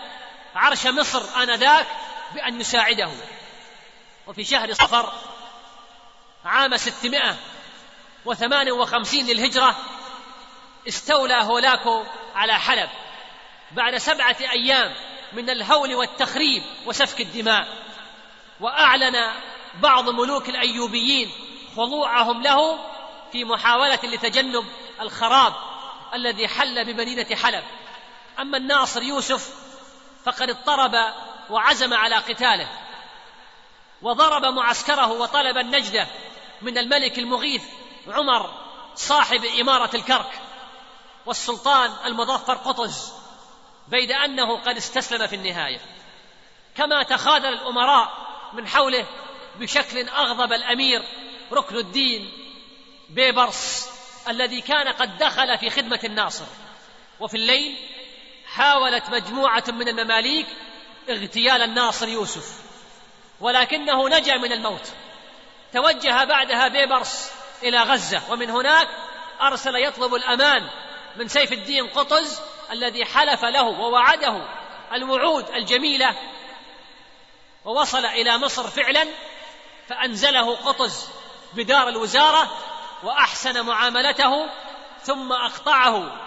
عرش مصر آنذاك بأن يساعده. وفي شهر صفر عام ستمائة وثمان وخمسين للهجرة استولى هولاكو على حلب بعد سبعة أيام من الهول والتخريب وسفك الدماء. وأعلن بعض ملوك الأيوبيين خضوعهم له في محاولة لتجنب الخراب الذي حل بمدينة حلب. أما الناصر يوسف فقد اضطرب وعزم على قتاله وضرب معسكره وطلب النجدة من الملك المغيث عمر صاحب إمارة الكرك والسلطان المظفر قطز بيد أنه قد استسلم في النهاية. كما تخاذل الأمراء من حوله بشكل أغضب الأمير ركن الدين بيبرس الذي كان قد دخل في خدمة الناصر. وفي الليل حاولت مجموعة من المماليك اغتيال الناصر يوسف ولكنه نجا من الموت. توجه بعدها بيبرس إلى غزة ومن هناك أرسل يطلب الأمان من سيف الدين قطز الذي حلف له ووعده الوعود الجميلة ووصل إلى مصر فعلا فأنزله قطز بدار الوزارة وأحسن معاملته ثم أقطعه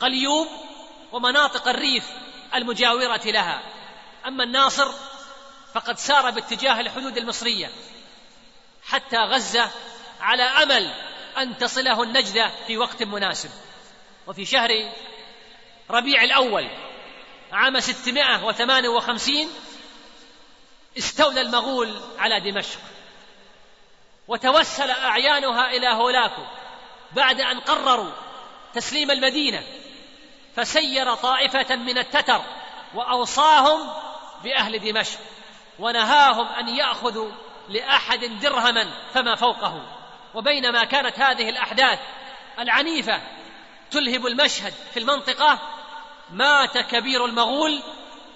قليوب ومناطق الريف المجاورة لها. أما الناصر فقد سار باتجاه الحدود المصرية حتى غزة على أمل أن تصله النجدة في وقت مناسب. وفي شهر ربيع الأول عام 658 استولى المغول على دمشق. وتوسل أعيانها إلى هولاكو بعد أن قرروا تسليم المدينة فسير طائفة من التتر وأوصاهم بأهل دمشق ونهاهم أن يأخذوا لأحد درهما فما فوقه. وبينما كانت هذه الأحداث العنيفة تلهب المشهد في المنطقة مات كبير المغول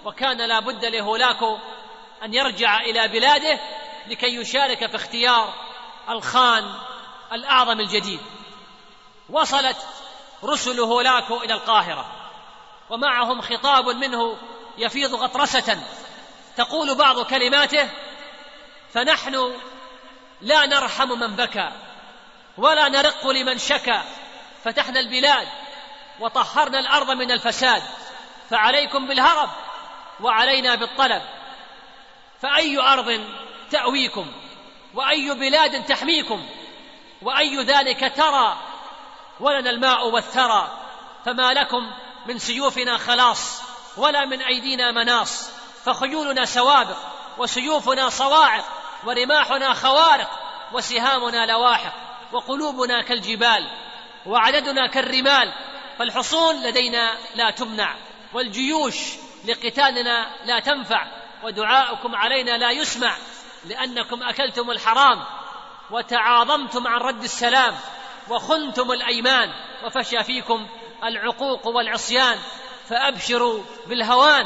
وكان لا بد لهولاكو أن يرجع إلى بلاده لكي يشارك في اختيار الخان الأعظم الجديد. وصلت رسل هولاكو إلى القاهرة ومعهم خطاب منه يفيض غطرسة تقول بعض كلماته فنحن لا نرحم من بكى ولا نرق لمن شكى فتحنا البلاد وطهرنا الأرض من الفساد فعليكم بالهرب وعلينا بالطلب فأي أرض تأويكم؟ وأي بلاد تحميكم؟ وأي ذلك ترى؟ ولنا الماء والثرى فما لكم من سيوفنا خلاص ولا من أيدينا مناص فخيولنا سوابق وسيوفنا صواعق ورماحنا خوارق وسهامنا لواحق وقلوبنا كالجبال وعددنا كالرمال فالحصون لدينا لا تمنع والجيوش لقتالنا لا تنفع ودعاؤكم علينا لا يسمع. لأنكم أكلتم الحرام وتعاظمتم عن رد السلام وخنتم الأيمان وفشى فيكم العقوق والعصيان فأبشروا بالهوان.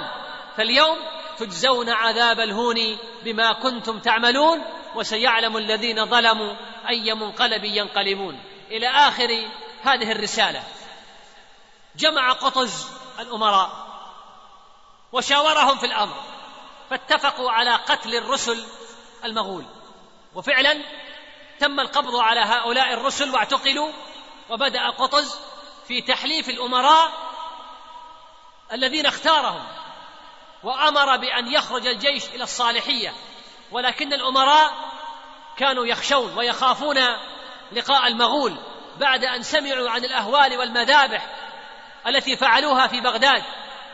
فاليوم تجزون عذاب الهون بما كنتم تعملون وسيعلم الذين ظلموا أي منقلب ينقلبون. إلى آخر هذه الرسالة. جمع قطز الأمراء وشاورهم في الأمر فاتفقوا على قتل الرسل المغول. وفعلا تم القبض على هؤلاء الرسل واعتقلوا وبدأ قطز في تحليف الأمراء الذين اختارهم وأمر بأن يخرج الجيش إلى الصالحية. ولكن الأمراء كانوا يخشون ويخافون لقاء المغول بعد أن سمعوا عن الأهوال والمذابح التي فعلوها في بغداد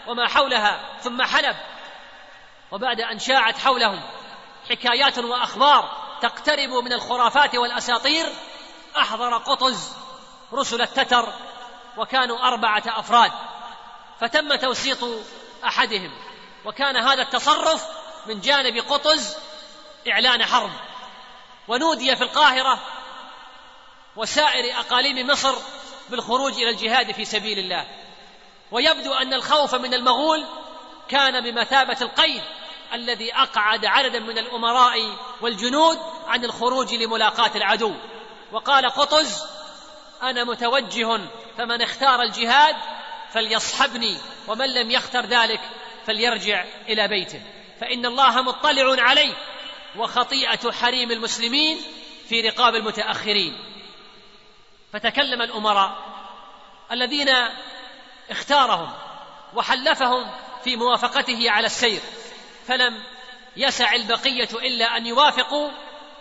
وما حولها ثم حلب. وبعد أن شاعت حولهم حكايات وأخبار تقترب من الخرافات والأساطير أحضر قطز رسل التتر وكانوا أربعة أفراد فتم توسيط أحدهم وكان هذا التصرف من جانب قطز إعلان حرب ونودي في القاهرة وسائر أقاليم مصر بالخروج إلى الجهاد في سبيل الله ويبدو أن الخوف من المغول كان بمثابة القيد الذي أقعد عددا من الأمراء والجنود عن الخروج لملاقاة العدو. وقال قطز أنا متوجه فمن اختار الجهاد فليصحبني ومن لم يختر ذلك فليرجع إلى بيته. فإن الله مطلع عليه وخطيئة حريم المسلمين في رقاب المتأخرين. فتكلم الأمراء الذين اختارهم وحلفهم في موافقته على السير. فلم يسع البقية إلا أن يوافقوا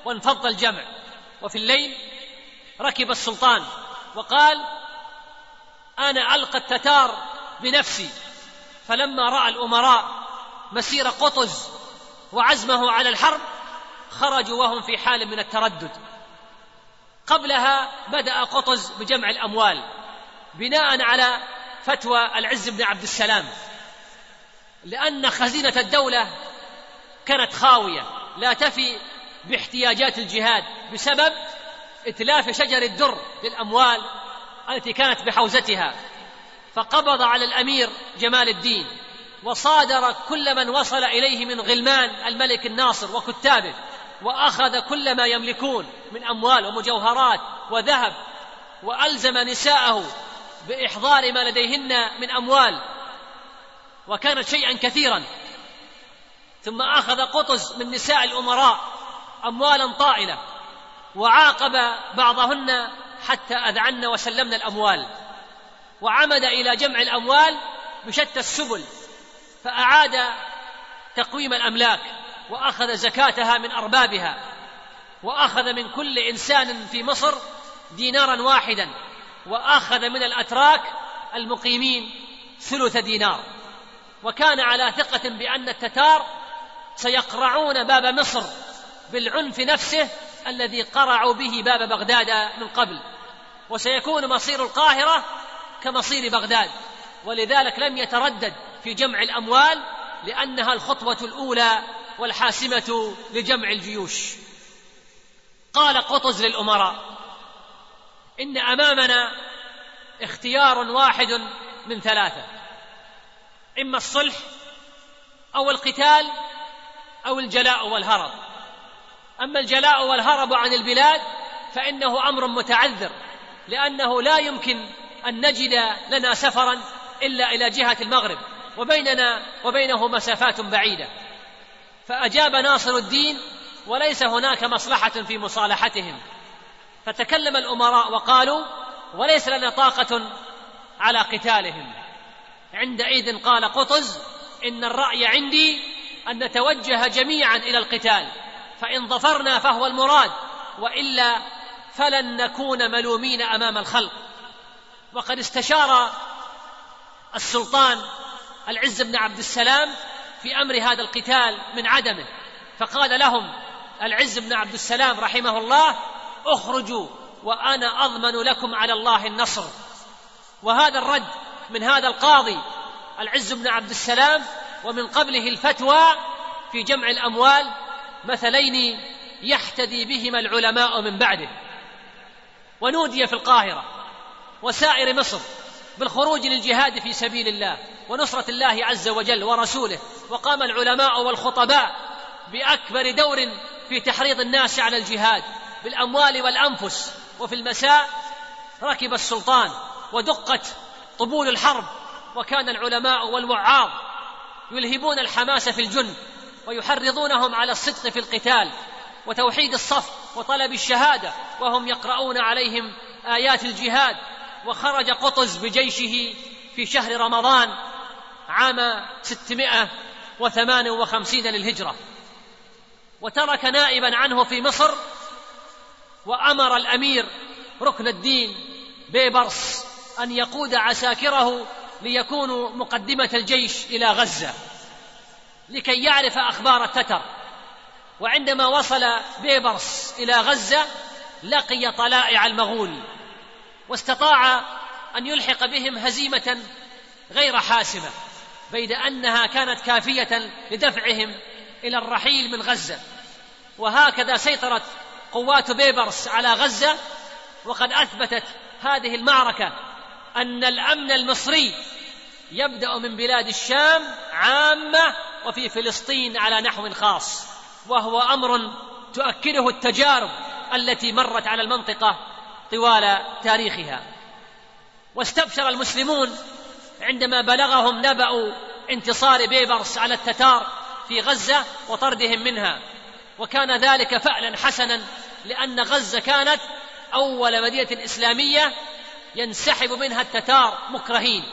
وانفض الجمع. وفي الليل ركب السلطان وقال أنا ألقى التتار بنفسي. فلما رأى الأمراء مسير قطز وعزمه على الحرب خرجوا وهم في حال من التردد. قبلها بدأ قطز بجمع الأموال بناء على فتوى العز بن عبد السلام. لأن خزينة الدولة كانت خاوية لا تفي باحتياجات الجهاد بسبب إتلاف شجر الدر للأموال التي كانت بحوزتها. فقبض على الأمير جمال الدين وصادر كل من وصل إليه من غلمان الملك الناصر وكتابه وأخذ كل ما يملكون من أموال ومجوهرات وذهب وألزم نساءه بإحضار ما لديهن من أموال وكانت شيئا كثيرا. ثم أخذ قطز من نساء الأمراء اموالا طائلة وعاقب بعضهن حتى أذعن وسلمن الأموال وعمد إلى جمع الأموال بشتى السبل فأعاد تقويم الأملاك وأخذ زكاتها من أربابها وأخذ من كل إنسان في مصر دينارا واحدا وأخذ من الأتراك المقيمين ثلث دينار. وكان على ثقة بأن التتار سيقرعون باب مصر بالعنف نفسه الذي قرعوا به باب بغداد من قبل وسيكون مصير القاهرة كمصير بغداد. ولذلك لم يتردد في جمع الأموال لأنها الخطوة الأولى والحاسمة لجمع الجيوش. قال قطز للأمراء إن أمامنا اختيار واحد من ثلاثة. إما الصلح أو القتال أو الجلاء والهرب. أما الجلاء والهرب عن البلاد فإنه أمر متعذر لأنه لا يمكن أن نجد لنا سفرا إلا إلى جهة المغرب وبيننا وبينه مسافات بعيدة. فأجاب ناصر الدين وليس هناك مصلحة في مصالحتهم. فتكلم الأمراء وقالوا وليس لنا طاقة على قتالهم. عندئذ قال قطز إن الرأي عندي أن نتوجه جميعا إلى القتال فإن ظفرنا فهو المراد وإلا فلن نكون ملومين أمام الخلق. وقد استشار السلطان العز بن عبد السلام في أمر هذا القتال من عدمه فقال لهم العز بن عبد السلام رحمه الله اخرجوا وأنا أضمن لكم على الله النصر. وهذا الرد من هذا القاضي العز بن عبد السلام ومن قبله الفتوى في جمع الأموال مثلين يحتدي بهما العلماء من بعده. ونودي في القاهرة وسائر مصر بالخروج للجهاد في سبيل الله ونصرة الله عز وجل ورسوله وقام العلماء والخطباء بأكبر دور في تحريض الناس على الجهاد بالأموال والأنفس وفي المساء ركب السلطان ودقت طبول الحرب وكان العلماء والوعاظ يلهبون الحماس في الجند ويحرضونهم على الصدق في القتال وتوحيد الصف وطلب الشهادة وهم يقرؤون عليهم آيات الجهاد وخرج قطز بجيشه في شهر رمضان عام ستمائة وثمان وخمسين للهجرة. وترك نائبا عنه في مصر وأمر الأمير ركن الدين بيبرس أن يقود عساكره ليكونوا مقدمة الجيش إلى غزة لكي يعرف أخبار التتر وعندما وصل بيبرس إلى غزة لقي طلائع المغول واستطاع أن يلحق بهم هزيمة غير حاسمة بيد أنها كانت كافية لدفعهم إلى الرحيل من غزة. وهكذا سيطرت قوات بيبرس على غزة وقد أثبتت هذه المعركة أن الأمن المصري يبدأ من بلاد الشام عامة وفي فلسطين على نحو خاص وهو أمر تؤكده التجارب التي مرت على المنطقة طوال تاريخها. واستبشر المسلمون عندما بلغهم نبأ انتصار بيبرس على التتار في غزة وطردهم منها. وكان ذلك فعلا حسنا لأن غزة كانت أول مدينة إسلامية ينسحب منها التتار مكرهين.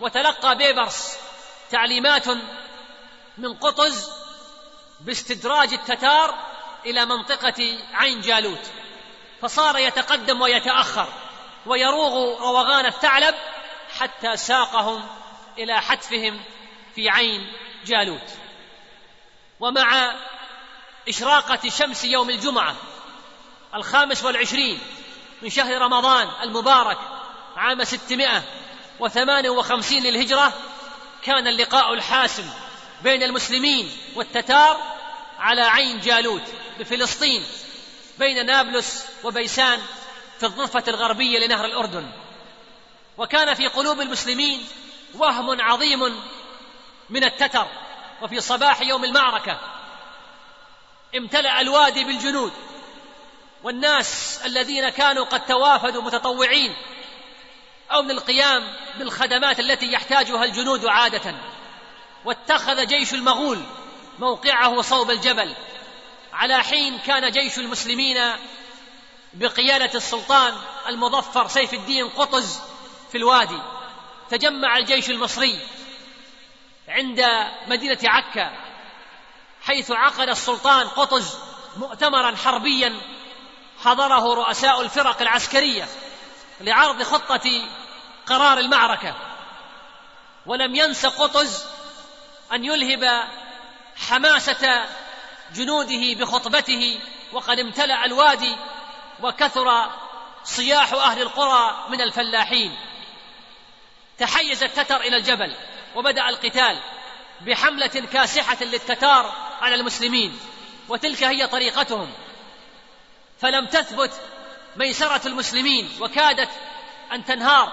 وتلقى بيبرس تعليمات من قطز باستدراج التتار إلى منطقة عين جالوت. فصار يتقدم ويتأخر ويروغ روغان الثعلب حتى ساقهم إلى حتفهم في عين جالوت. ومع إشراقة شمس يوم الجمعة الخامس والعشرين من شهر رمضان المبارك عام ستمائة وثمان وخمسين للهجرة كان اللقاء الحاسم بين المسلمين والتتار على عين جالوت بفلسطين بين نابلس وبيسان في الضفة الغربية لنهر الأردن. وكان في قلوب المسلمين وهم عظيم من التتر. وفي صباح يوم المعركة امتلأ الوادي بالجنود والناس الذين كانوا قد توافدوا متطوعين أو للقيام بالخدمات التي يحتاجها الجنود عادة واتخذ جيش المغول موقعه صوب الجبل على حين كان جيش المسلمين بقيادة السلطان المظفر سيف الدين قطز في الوادي. تجمع الجيش المصري عند مدينة عكا حيث عقد السلطان قطز مؤتمرا حربيا حضره رؤساء الفرق العسكرية لعرض خطة قرار المعركة. ولم ينس قطز أن يلهب حماسة جنوده بخطبته وقد امتلأ الوادي وكثر صياح أهل القرى من الفلاحين. تحيز التتر إلى الجبل وبدأ القتال بحملة كاسحة للتتار على المسلمين وتلك هي طريقتهم. فلم تثبت ميسرة المسلمين وكادت أن تنهار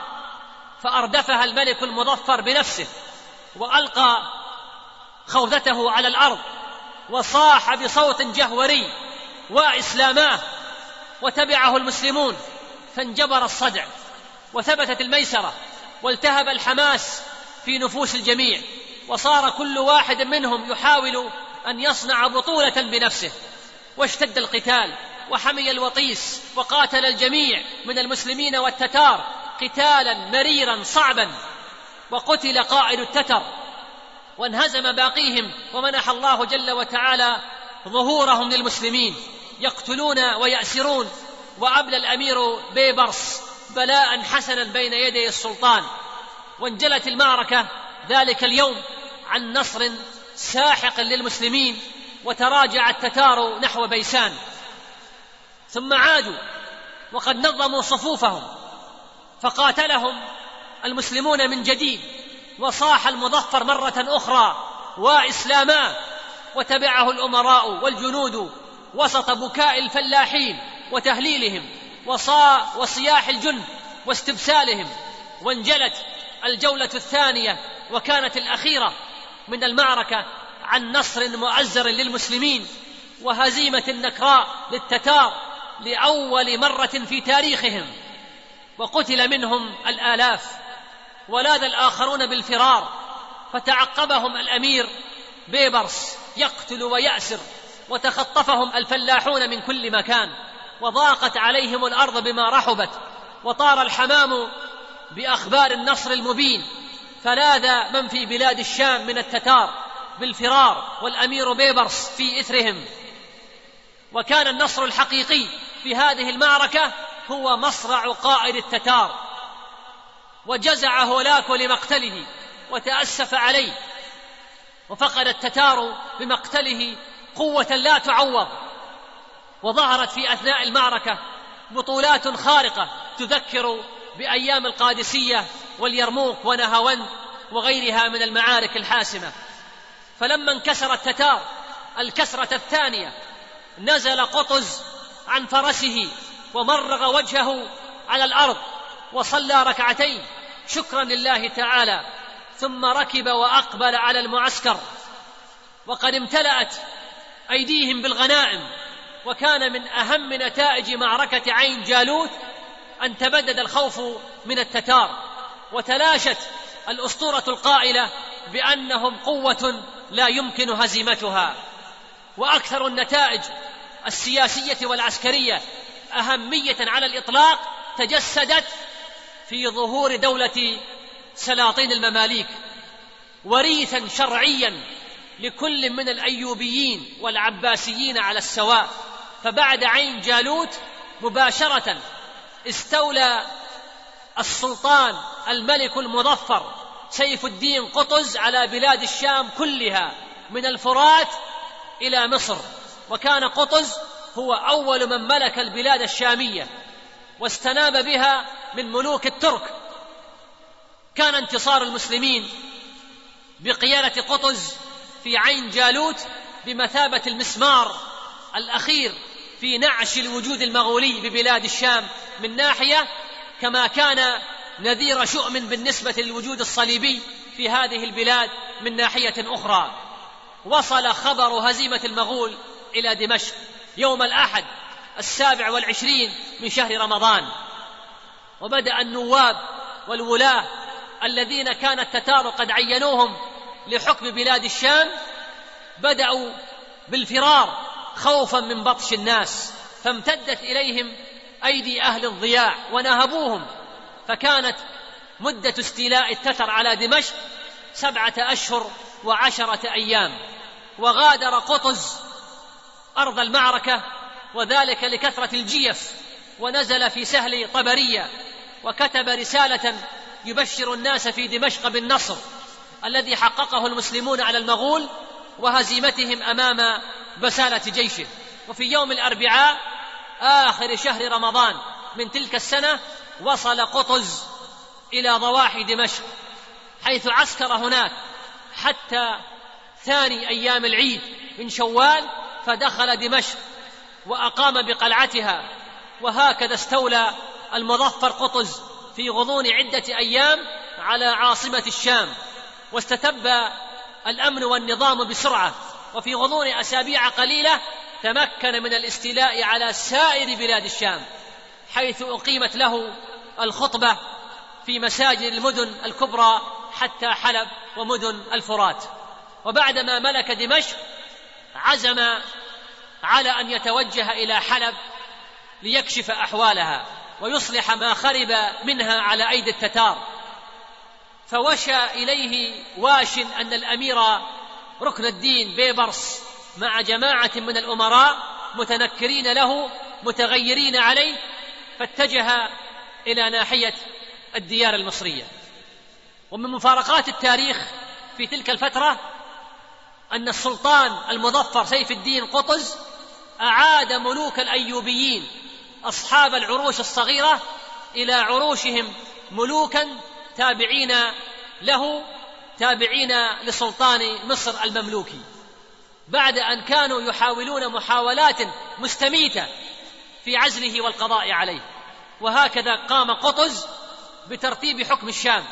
فأردفها الملك المظفر بنفسه وألقى خوذته على الأرض وصاح بصوت جهوري وإسلاماه وتبعه المسلمون فانجبر الصدع وثبتت الميسرة والتهب الحماس في نفوس الجميع وصار كل واحد منهم يحاول أن يصنع بطولة بنفسه واشتد القتال. وحمي الوطيس وقاتل الجميع من المسلمين والتتار قتالا مريرا صعبا وقتل قائد التتر وانهزم باقيهم ومنح الله جل وتعالى ظهورهم للمسلمين يقتلون ويأسرون وأبلى الأمير بيبرس بلاء حسنا بين يدي السلطان. وانجلت المعركة ذلك اليوم عن نصر ساحق للمسلمين وتراجع التتار نحو بيسان. ثم عادوا وقد نظموا صفوفهم فقاتلهم المسلمون من جديد وصاح المظفر مرة أخرى وإسلاما وتبعه الأمراء والجنود وسط بكاء الفلاحين وتهليلهم وصا وصياح الجند واستبسالهم وانجلت الجولة الثانية وكانت الأخيرة من المعركة عن نصر مؤزر للمسلمين وهزيمة نكراء للتتار لأول مرة في تاريخهم وقتل منهم الآلاف ولاذ الآخرون بالفرار فتعقبهم الأمير بيبرس يقتل ويأسر وتخطفهم الفلاحون من كل مكان وضاقت عليهم الأرض بما رحبت وطار الحمام بأخبار النصر المبين فلاذ من في بلاد الشام من التتار بالفرار والأمير بيبرس في إثرهم. وكان النصر الحقيقي في هذه المعركة هو مصرع قائد التتار وجزع هولاكو لمقتله وتأسف عليه وفقد التتار بمقتله قوة لا تعوض وظهرت في أثناء المعركة بطولات خارقة تذكر بأيام القادسية واليرموك ونهاوند وغيرها من المعارك الحاسمة. فلما انكسر التتار الكسرة الثانية نزل قطز عن فرسه ومرغ وجهه على الأرض وصلى ركعتين شكرا لله تعالى ثم ركب وأقبل على المعسكر. وقد امتلأت أيديهم بالغنائم وكان من أهم نتائج معركة عين جالوت أن تبدد الخوف من التتار وتلاشت الأسطورة القائلة بأنهم قوة لا يمكن هزيمتها. وأكثر النتائج السياسية والعسكرية أهمية على الإطلاق تجسدت في ظهور دولة سلاطين المماليك وريثا شرعيا لكل من الأيوبيين والعباسيين على السواء. فبعد عين جالوت مباشرة استولى السلطان الملك المظفر سيف الدين قطز على بلاد الشام كلها من الفرات إلى مصر. وكان قطز هو أول من ملك البلاد الشامية واستناب بها من ملوك الترك. كان انتصار المسلمين بقيادة قطز في عين جالوت بمثابة المسمار الأخير في نعش الوجود المغولي ببلاد الشام من ناحية كما كان نذير شؤم بالنسبة للوجود الصليبي في هذه البلاد من ناحية أخرى. وصل خبر هزيمة المغول إلى دمشق يوم الأحد السابع والعشرين من شهر رمضان. وبدأ النواب والولاة الذين كان التتار قد عينوهم لحكم بلاد الشام بدأوا بالفرار خوفا من بطش الناس فامتدت إليهم أيدي أهل الضياع ونهبوهم. فكانت مدة استيلاء التتر على دمشق سبعة أشهر وعشرة أيام. وغادر قطز أرض المعركة وذلك لكثرة الجيف ونزل في سهل طبرية وكتب رسالة يبشر الناس في دمشق بالنصر الذي حققه المسلمون على المغول وهزيمتهم أمام بسالة جيشه. وفي يوم الأربعاء آخر شهر رمضان من تلك السنة وصل قطز إلى ضواحي دمشق حيث عسكر هناك حتى ثاني أيام العيد من شوال فدخل دمشق وأقام بقلعتها وهكذا استولى المظفر قطز في غضون عدة أيام على عاصمة الشام واستتب الأمن والنظام بسرعة وفي غضون أسابيع قليلة تمكن من الاستيلاء على سائر بلاد الشام حيث أقيمت له الخطبة في مساجد المدن الكبرى حتى حلب ومدن الفرات. وبعدما ملك دمشق عزم على أن يتوجه إلى حلب ليكشف أحوالها ويصلح ما خرب منها على أيدي التتار. فوشى إليه واش أن الأمير ركن الدين بيبرس مع جماعة من الأمراء متنكرين له متغيرين عليه فاتجه إلى ناحية الديار المصرية. ومن مفارقات التاريخ في تلك الفترة أن السلطان المظفر سيف الدين قطز أعاد ملوك الأيوبيين أصحاب العروش الصغيرة إلى عروشهم ملوكا تابعين له تابعين لسلطان مصر المملوكي. بعد أن كانوا يحاولون محاولات مستميتة في عزله والقضاء عليه. وهكذا قام قطز بترتيب حكم الشام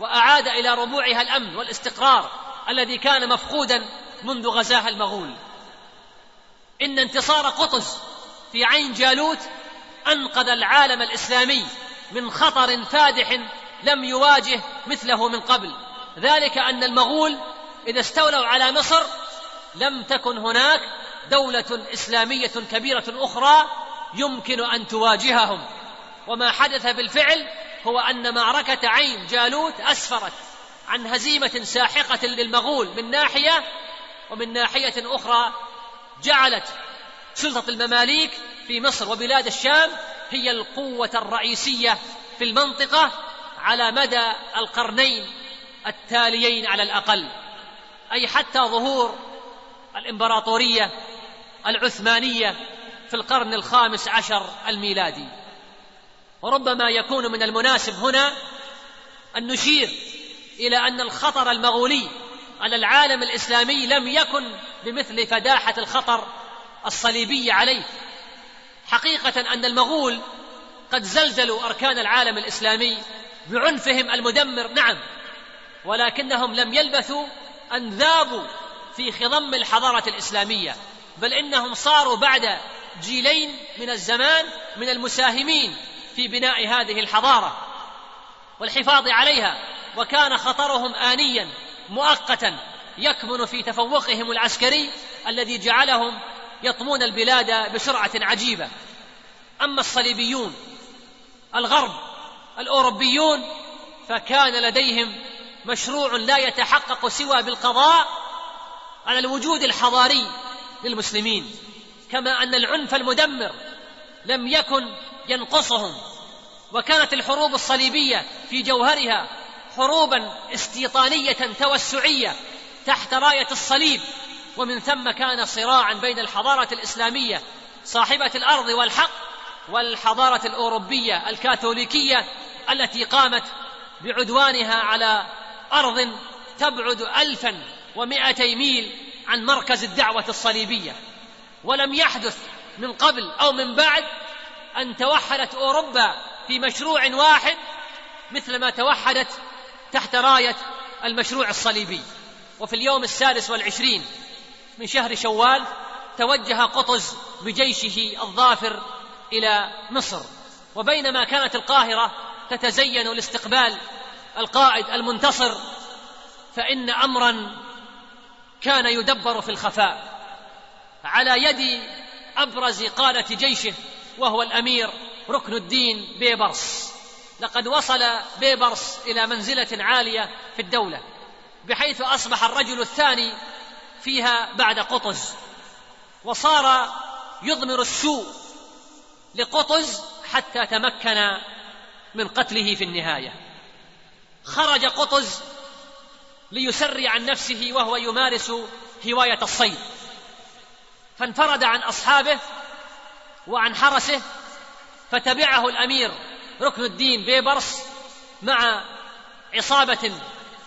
وأعاد إلى ربوعها الأمن والاستقرار. الذي كان مفقودا منذ غزاها المغول. إن انتصار قطز في عين جالوت أنقذ العالم الإسلامي من خطر فادح لم يواجه مثله من قبل. ذلك أن المغول إذا استولوا على مصر لم تكن هناك دولة إسلامية كبيرة أخرى يمكن أن تواجههم. وما حدث بالفعل هو أن معركة عين جالوت أسفرت. عن هزيمة ساحقة للمغول من ناحية ومن ناحية أخرى جعلت سلطة المماليك في مصر وبلاد الشام هي القوة الرئيسية في المنطقة على مدى القرنين التاليين على الأقل أي حتى ظهور الإمبراطورية العثمانية في القرن الخامس عشر الميلادي. وربما يكون من المناسب هنا أن نشير إلى أن الخطر المغولي على العالم الإسلامي لم يكن بمثل فداحة الخطر الصليبي عليه. حقيقة أن المغول قد زلزلوا أركان العالم الإسلامي بعنفهم المدمر نعم ولكنهم لم يلبثوا أن ذابوا في خضم الحضارة الإسلامية بل إنهم صاروا بعد جيلين من الزمان من المساهمين في بناء هذه الحضارة والحفاظ عليها وكان خطرهم انيا مؤقتا يكمن في تفوقهم العسكري الذي جعلهم يطمون البلاد بسرعة عجيبة. أما الصليبيون الغرب الأوروبيون فكان لديهم مشروع لا يتحقق سوى بالقضاء على الوجود الحضاري للمسلمين كما أن العنف المدمر لم يكن ينقصهم. وكانت الحروب الصليبية في جوهرها حروبا استيطانية توسعية تحت راية الصليب ومن ثم كان صراعا بين الحضارة الإسلامية صاحبة الأرض والحق والحضارة الأوروبية الكاثوليكية التي قامت بعدوانها على أرض تبعد الفا ومائتي ميل عن مركز الدعوة الصليبية. ولم يحدث من قبل أو من بعد أن توحدت أوروبا في مشروع واحد مثل ما توحدت تحت راية المشروع الصليبي. وفي اليوم السادس والعشرين من شهر شوال توجه قطز بجيشه الظافر إلى مصر. وبينما كانت القاهرة تتزين لاستقبال القائد المنتصر فإن امرا كان يدبر في الخفاء. على يد أبرز قادة جيشه وهو الأمير ركن الدين بيبرس. لقد وصل بيبرس إلى منزلة عالية في الدولة بحيث أصبح الرجل الثاني فيها بعد قطز وصار يضمر السوء لقطز حتى تمكن من قتله في النهاية. خرج قطز ليسري عن نفسه وهو يمارس هواية الصيد. فانفرد عن أصحابه وعن حرسه فتبعه الأمير ركن الدين بيبرس مع عصابة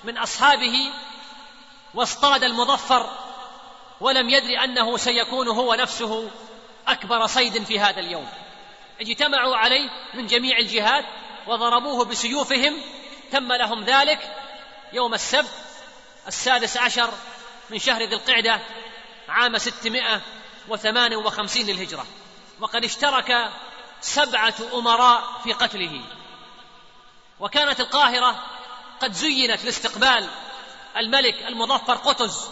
من أصحابه واصطاد المظفر ولم يدر أنه سيكون هو نفسه أكبر صيد في هذا اليوم. اجتمعوا عليه من جميع الجهات وضربوه بسيوفهم تم لهم ذلك يوم السبت السادس عشر من شهر ذي القعدة عام ستمائة وثمان وخمسين للهجرة. وقد اشترك سبعة أمراء في قتله. وكانت القاهرة قد زينت لاستقبال الملك المظفر قطز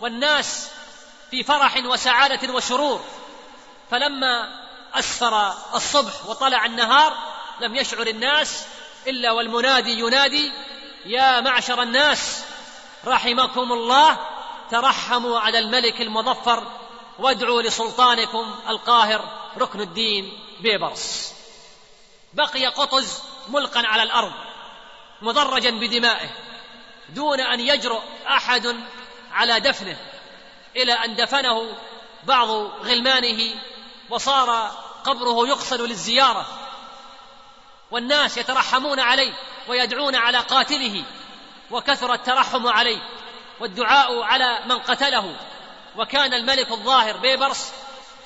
والناس في فرح وسعادة وسرور فلما أسفر الصبح وطلع النهار لم يشعر الناس إلا والمنادي ينادي يا معشر الناس رحمكم الله ترحموا على الملك المظفر وادعوا لسلطانكم القاهر ركن الدين. بيبرس بقي قطز ملقا على الأرض مدرجا بدمائه دون أن يجرؤ أحد على دفنه إلى أن دفنه بعض غلمانه وصار قبره يقصد للزيارة. والناس يترحمون عليه ويدعون على قاتله وكثر الترحم عليه والدعاء على من قتله. وكان الملك الظاهر بيبرس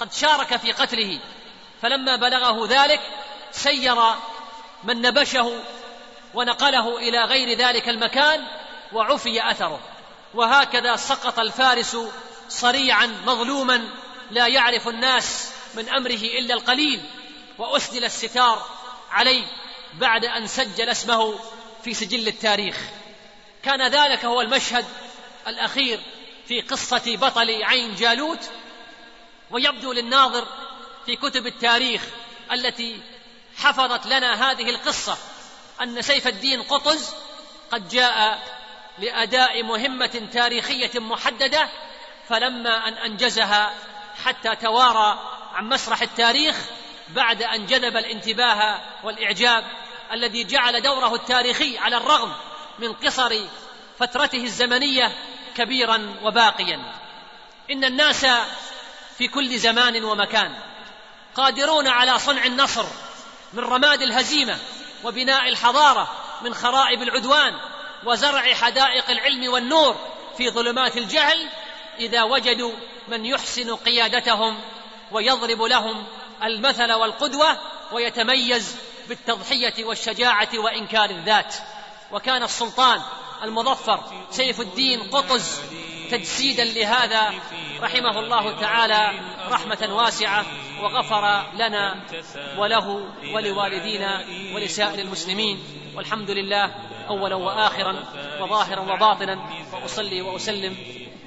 قد شارك في قتله. فلما بلغه ذلك سير من نبشه ونقله إلى غير ذلك المكان وعفي أثره. وهكذا سقط الفارس صريعا مظلوما لا يعرف الناس من أمره إلا القليل وأسدل الستار عليه بعد أن سجل اسمه في سجل التاريخ. كان ذلك هو المشهد الأخير في قصة بطل عين جالوت ويبدو للناظر في كتب التاريخ التي حفظت لنا هذه القصة أن سيف الدين قطز قد جاء لأداء مهمة تاريخية محددة فلما أن أنجزها حتى توارى عن مسرح التاريخ بعد أن جذب الانتباه والإعجاب الذي جعل دوره التاريخي على الرغم من قصر فترته الزمنية كبيرا وباقيا. إن الناس في كل زمان ومكان قادرون على صنع النصر من رماد الهزيمة وبناء الحضارة من خرائب العدوان وزرع حدائق العلم والنور في ظلمات الجهل إذا وجدوا من يحسن قيادتهم ويضرب لهم المثل والقدوة ويتميز بالتضحية والشجاعة وإنكار الذات. وكان السلطان المظفر سيف الدين قطز تجسيدا لهذا رحمه الله تعالى رحمة واسعة وغفر لنا وله ولوالدينا ولسائر المسلمين والحمد لله أولا وآخرا وظاهرا وباطنا وأصلي وأسلم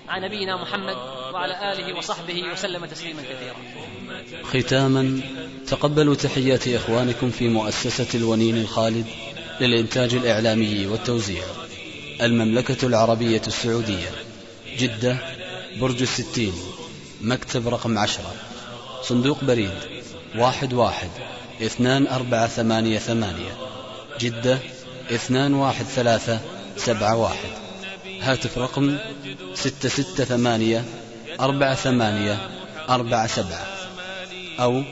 على نبينا محمد وعلى آله وصحبه وسلم تسليما كثيرا. ختاما تقبلوا تحيات إخوانكم في مؤسسة الونين الخالد للإنتاج الإعلامي والتوزيع. المملكة العربية السعودية جدة برج الستين مكتب رقم عشرة صندوق بريد واحد واحد اثنان أربعة ثمانية ثمانية جدة اثنان واحد ثلاثة سبعة واحد. هاتف رقم ستة ستة ثمانية أربعة ثمانية أربعة سبعة أو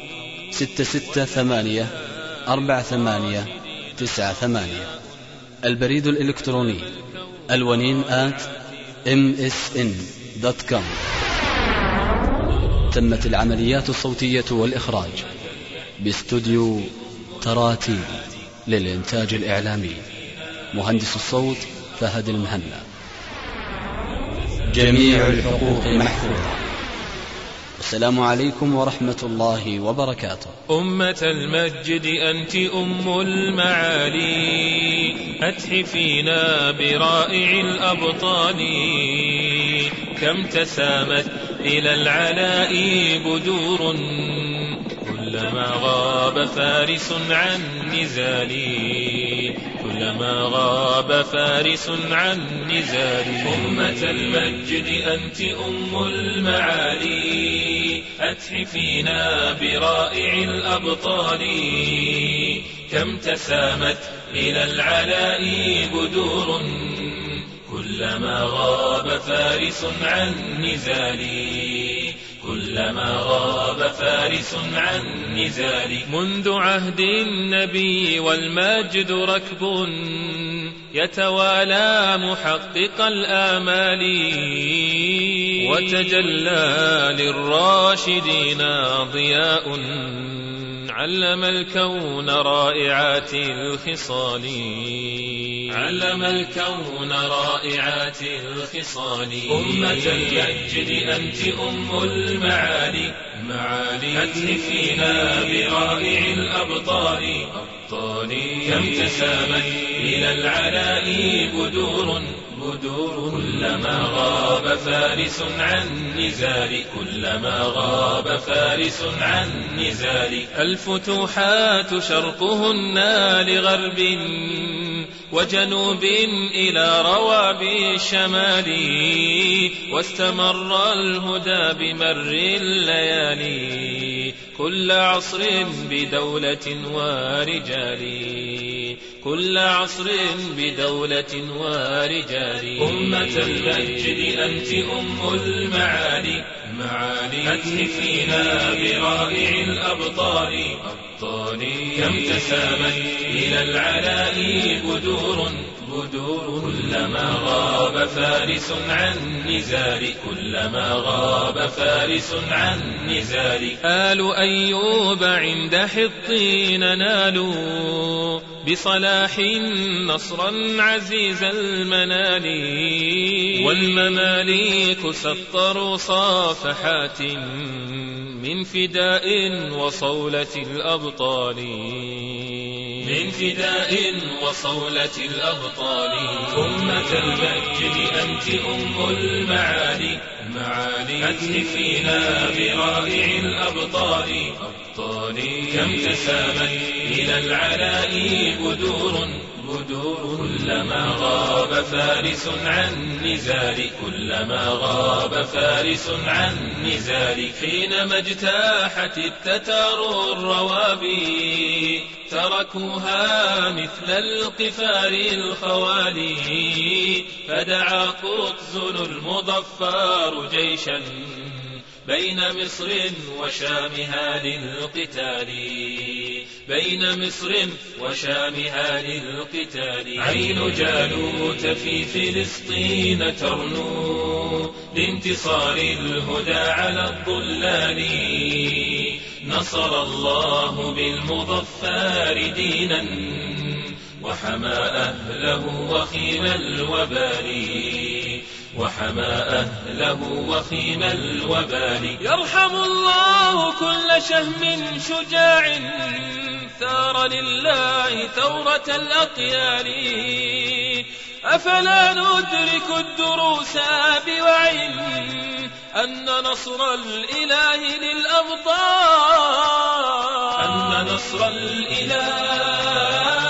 ستة ستة ثمانية أربعة ثمانية تسعة ثمانية. البريد الإلكتروني الونين آت msn.com تمت العمليات الصوتية والإخراج باستوديو تراتيل للإنتاج الإعلامي. مهندس الصوت فهد المهنا. جميع الحقوق محفوظة. السلام عليكم ورحمة الله وبركاته. أمة المجد أنت أم المعالي. أتحفينا برائع الأبطال. كم تسامت إلى العلاء بدور. كلما غاب فارس عن نزالي. كلما غاب فارس عن نزالي أمة المجد أنت أم المعالي. أتحفينا برائع الأبطال. كم تسامت إلى العلاء بدور. كلما غاب فارس عن نزالي كلما غاب فارس عن نزال. منذ عهد النبي والمجد ركب يتوالى محقق الآمال. وتجلى للراشدين ضياء. علم الكون رائعات الخصال. علم الكون رائعات الخصال. أمة المجد أنت أم المعالي. معالي. أتهفينا برائع الأبطال. أبطال كم تسامت إلى العلاء بدور. بدور كلما غاب فارس عن نزال كلما غاب فارس عن نزال. الفتوحات شرقهن لغرب وجنوب إلى روابي الشمال واستمر الهدى بمر الليالي. كل عصر بدولة ورجال كل عصر بدولة ورجال. أمة المجد أنت أم المعالي. معالي أتهفينا برائع الأبطال أبطال كم تسامت إلى العلاء بدور. بدور. كلما غاب فارس عن نزال كلما غاب فارس عن نزال آل أيوب عند حطين نالوا. بصلاح نصرا عزيز المنال والمماليك سطروا صافحات من فداء وصولة الأبطال من فداء وصولة الأبطال أمة المجد أنت أم المعالي. معالي أتهفينا برائع الأبطال. أبطال كم تسامت إلى العلاء بدور. بدور كلما غاب فارس عن نزال كلما غاب فارس عن نزال حينما اجتاحت التتار الروابي تركوها مثل القفار الخوالي. فدعا قطز المظفر جيشا بين مصر وشامها للقتال. بين مصر وشامها للقتال. عين جالوت في فلسطين ترنو لانتصار الهدى على الضلال. نصر الله بالمظفر دينا وحمى أهله وخيم الوبال. وحمى أهله وخيم الوبال. يرحم الله كل شهم شجاع ثار لله ثورة الأطيار أفلا ندرك الدروس بوعي أن نصر الإله للأبطال؟ أن نصر الإله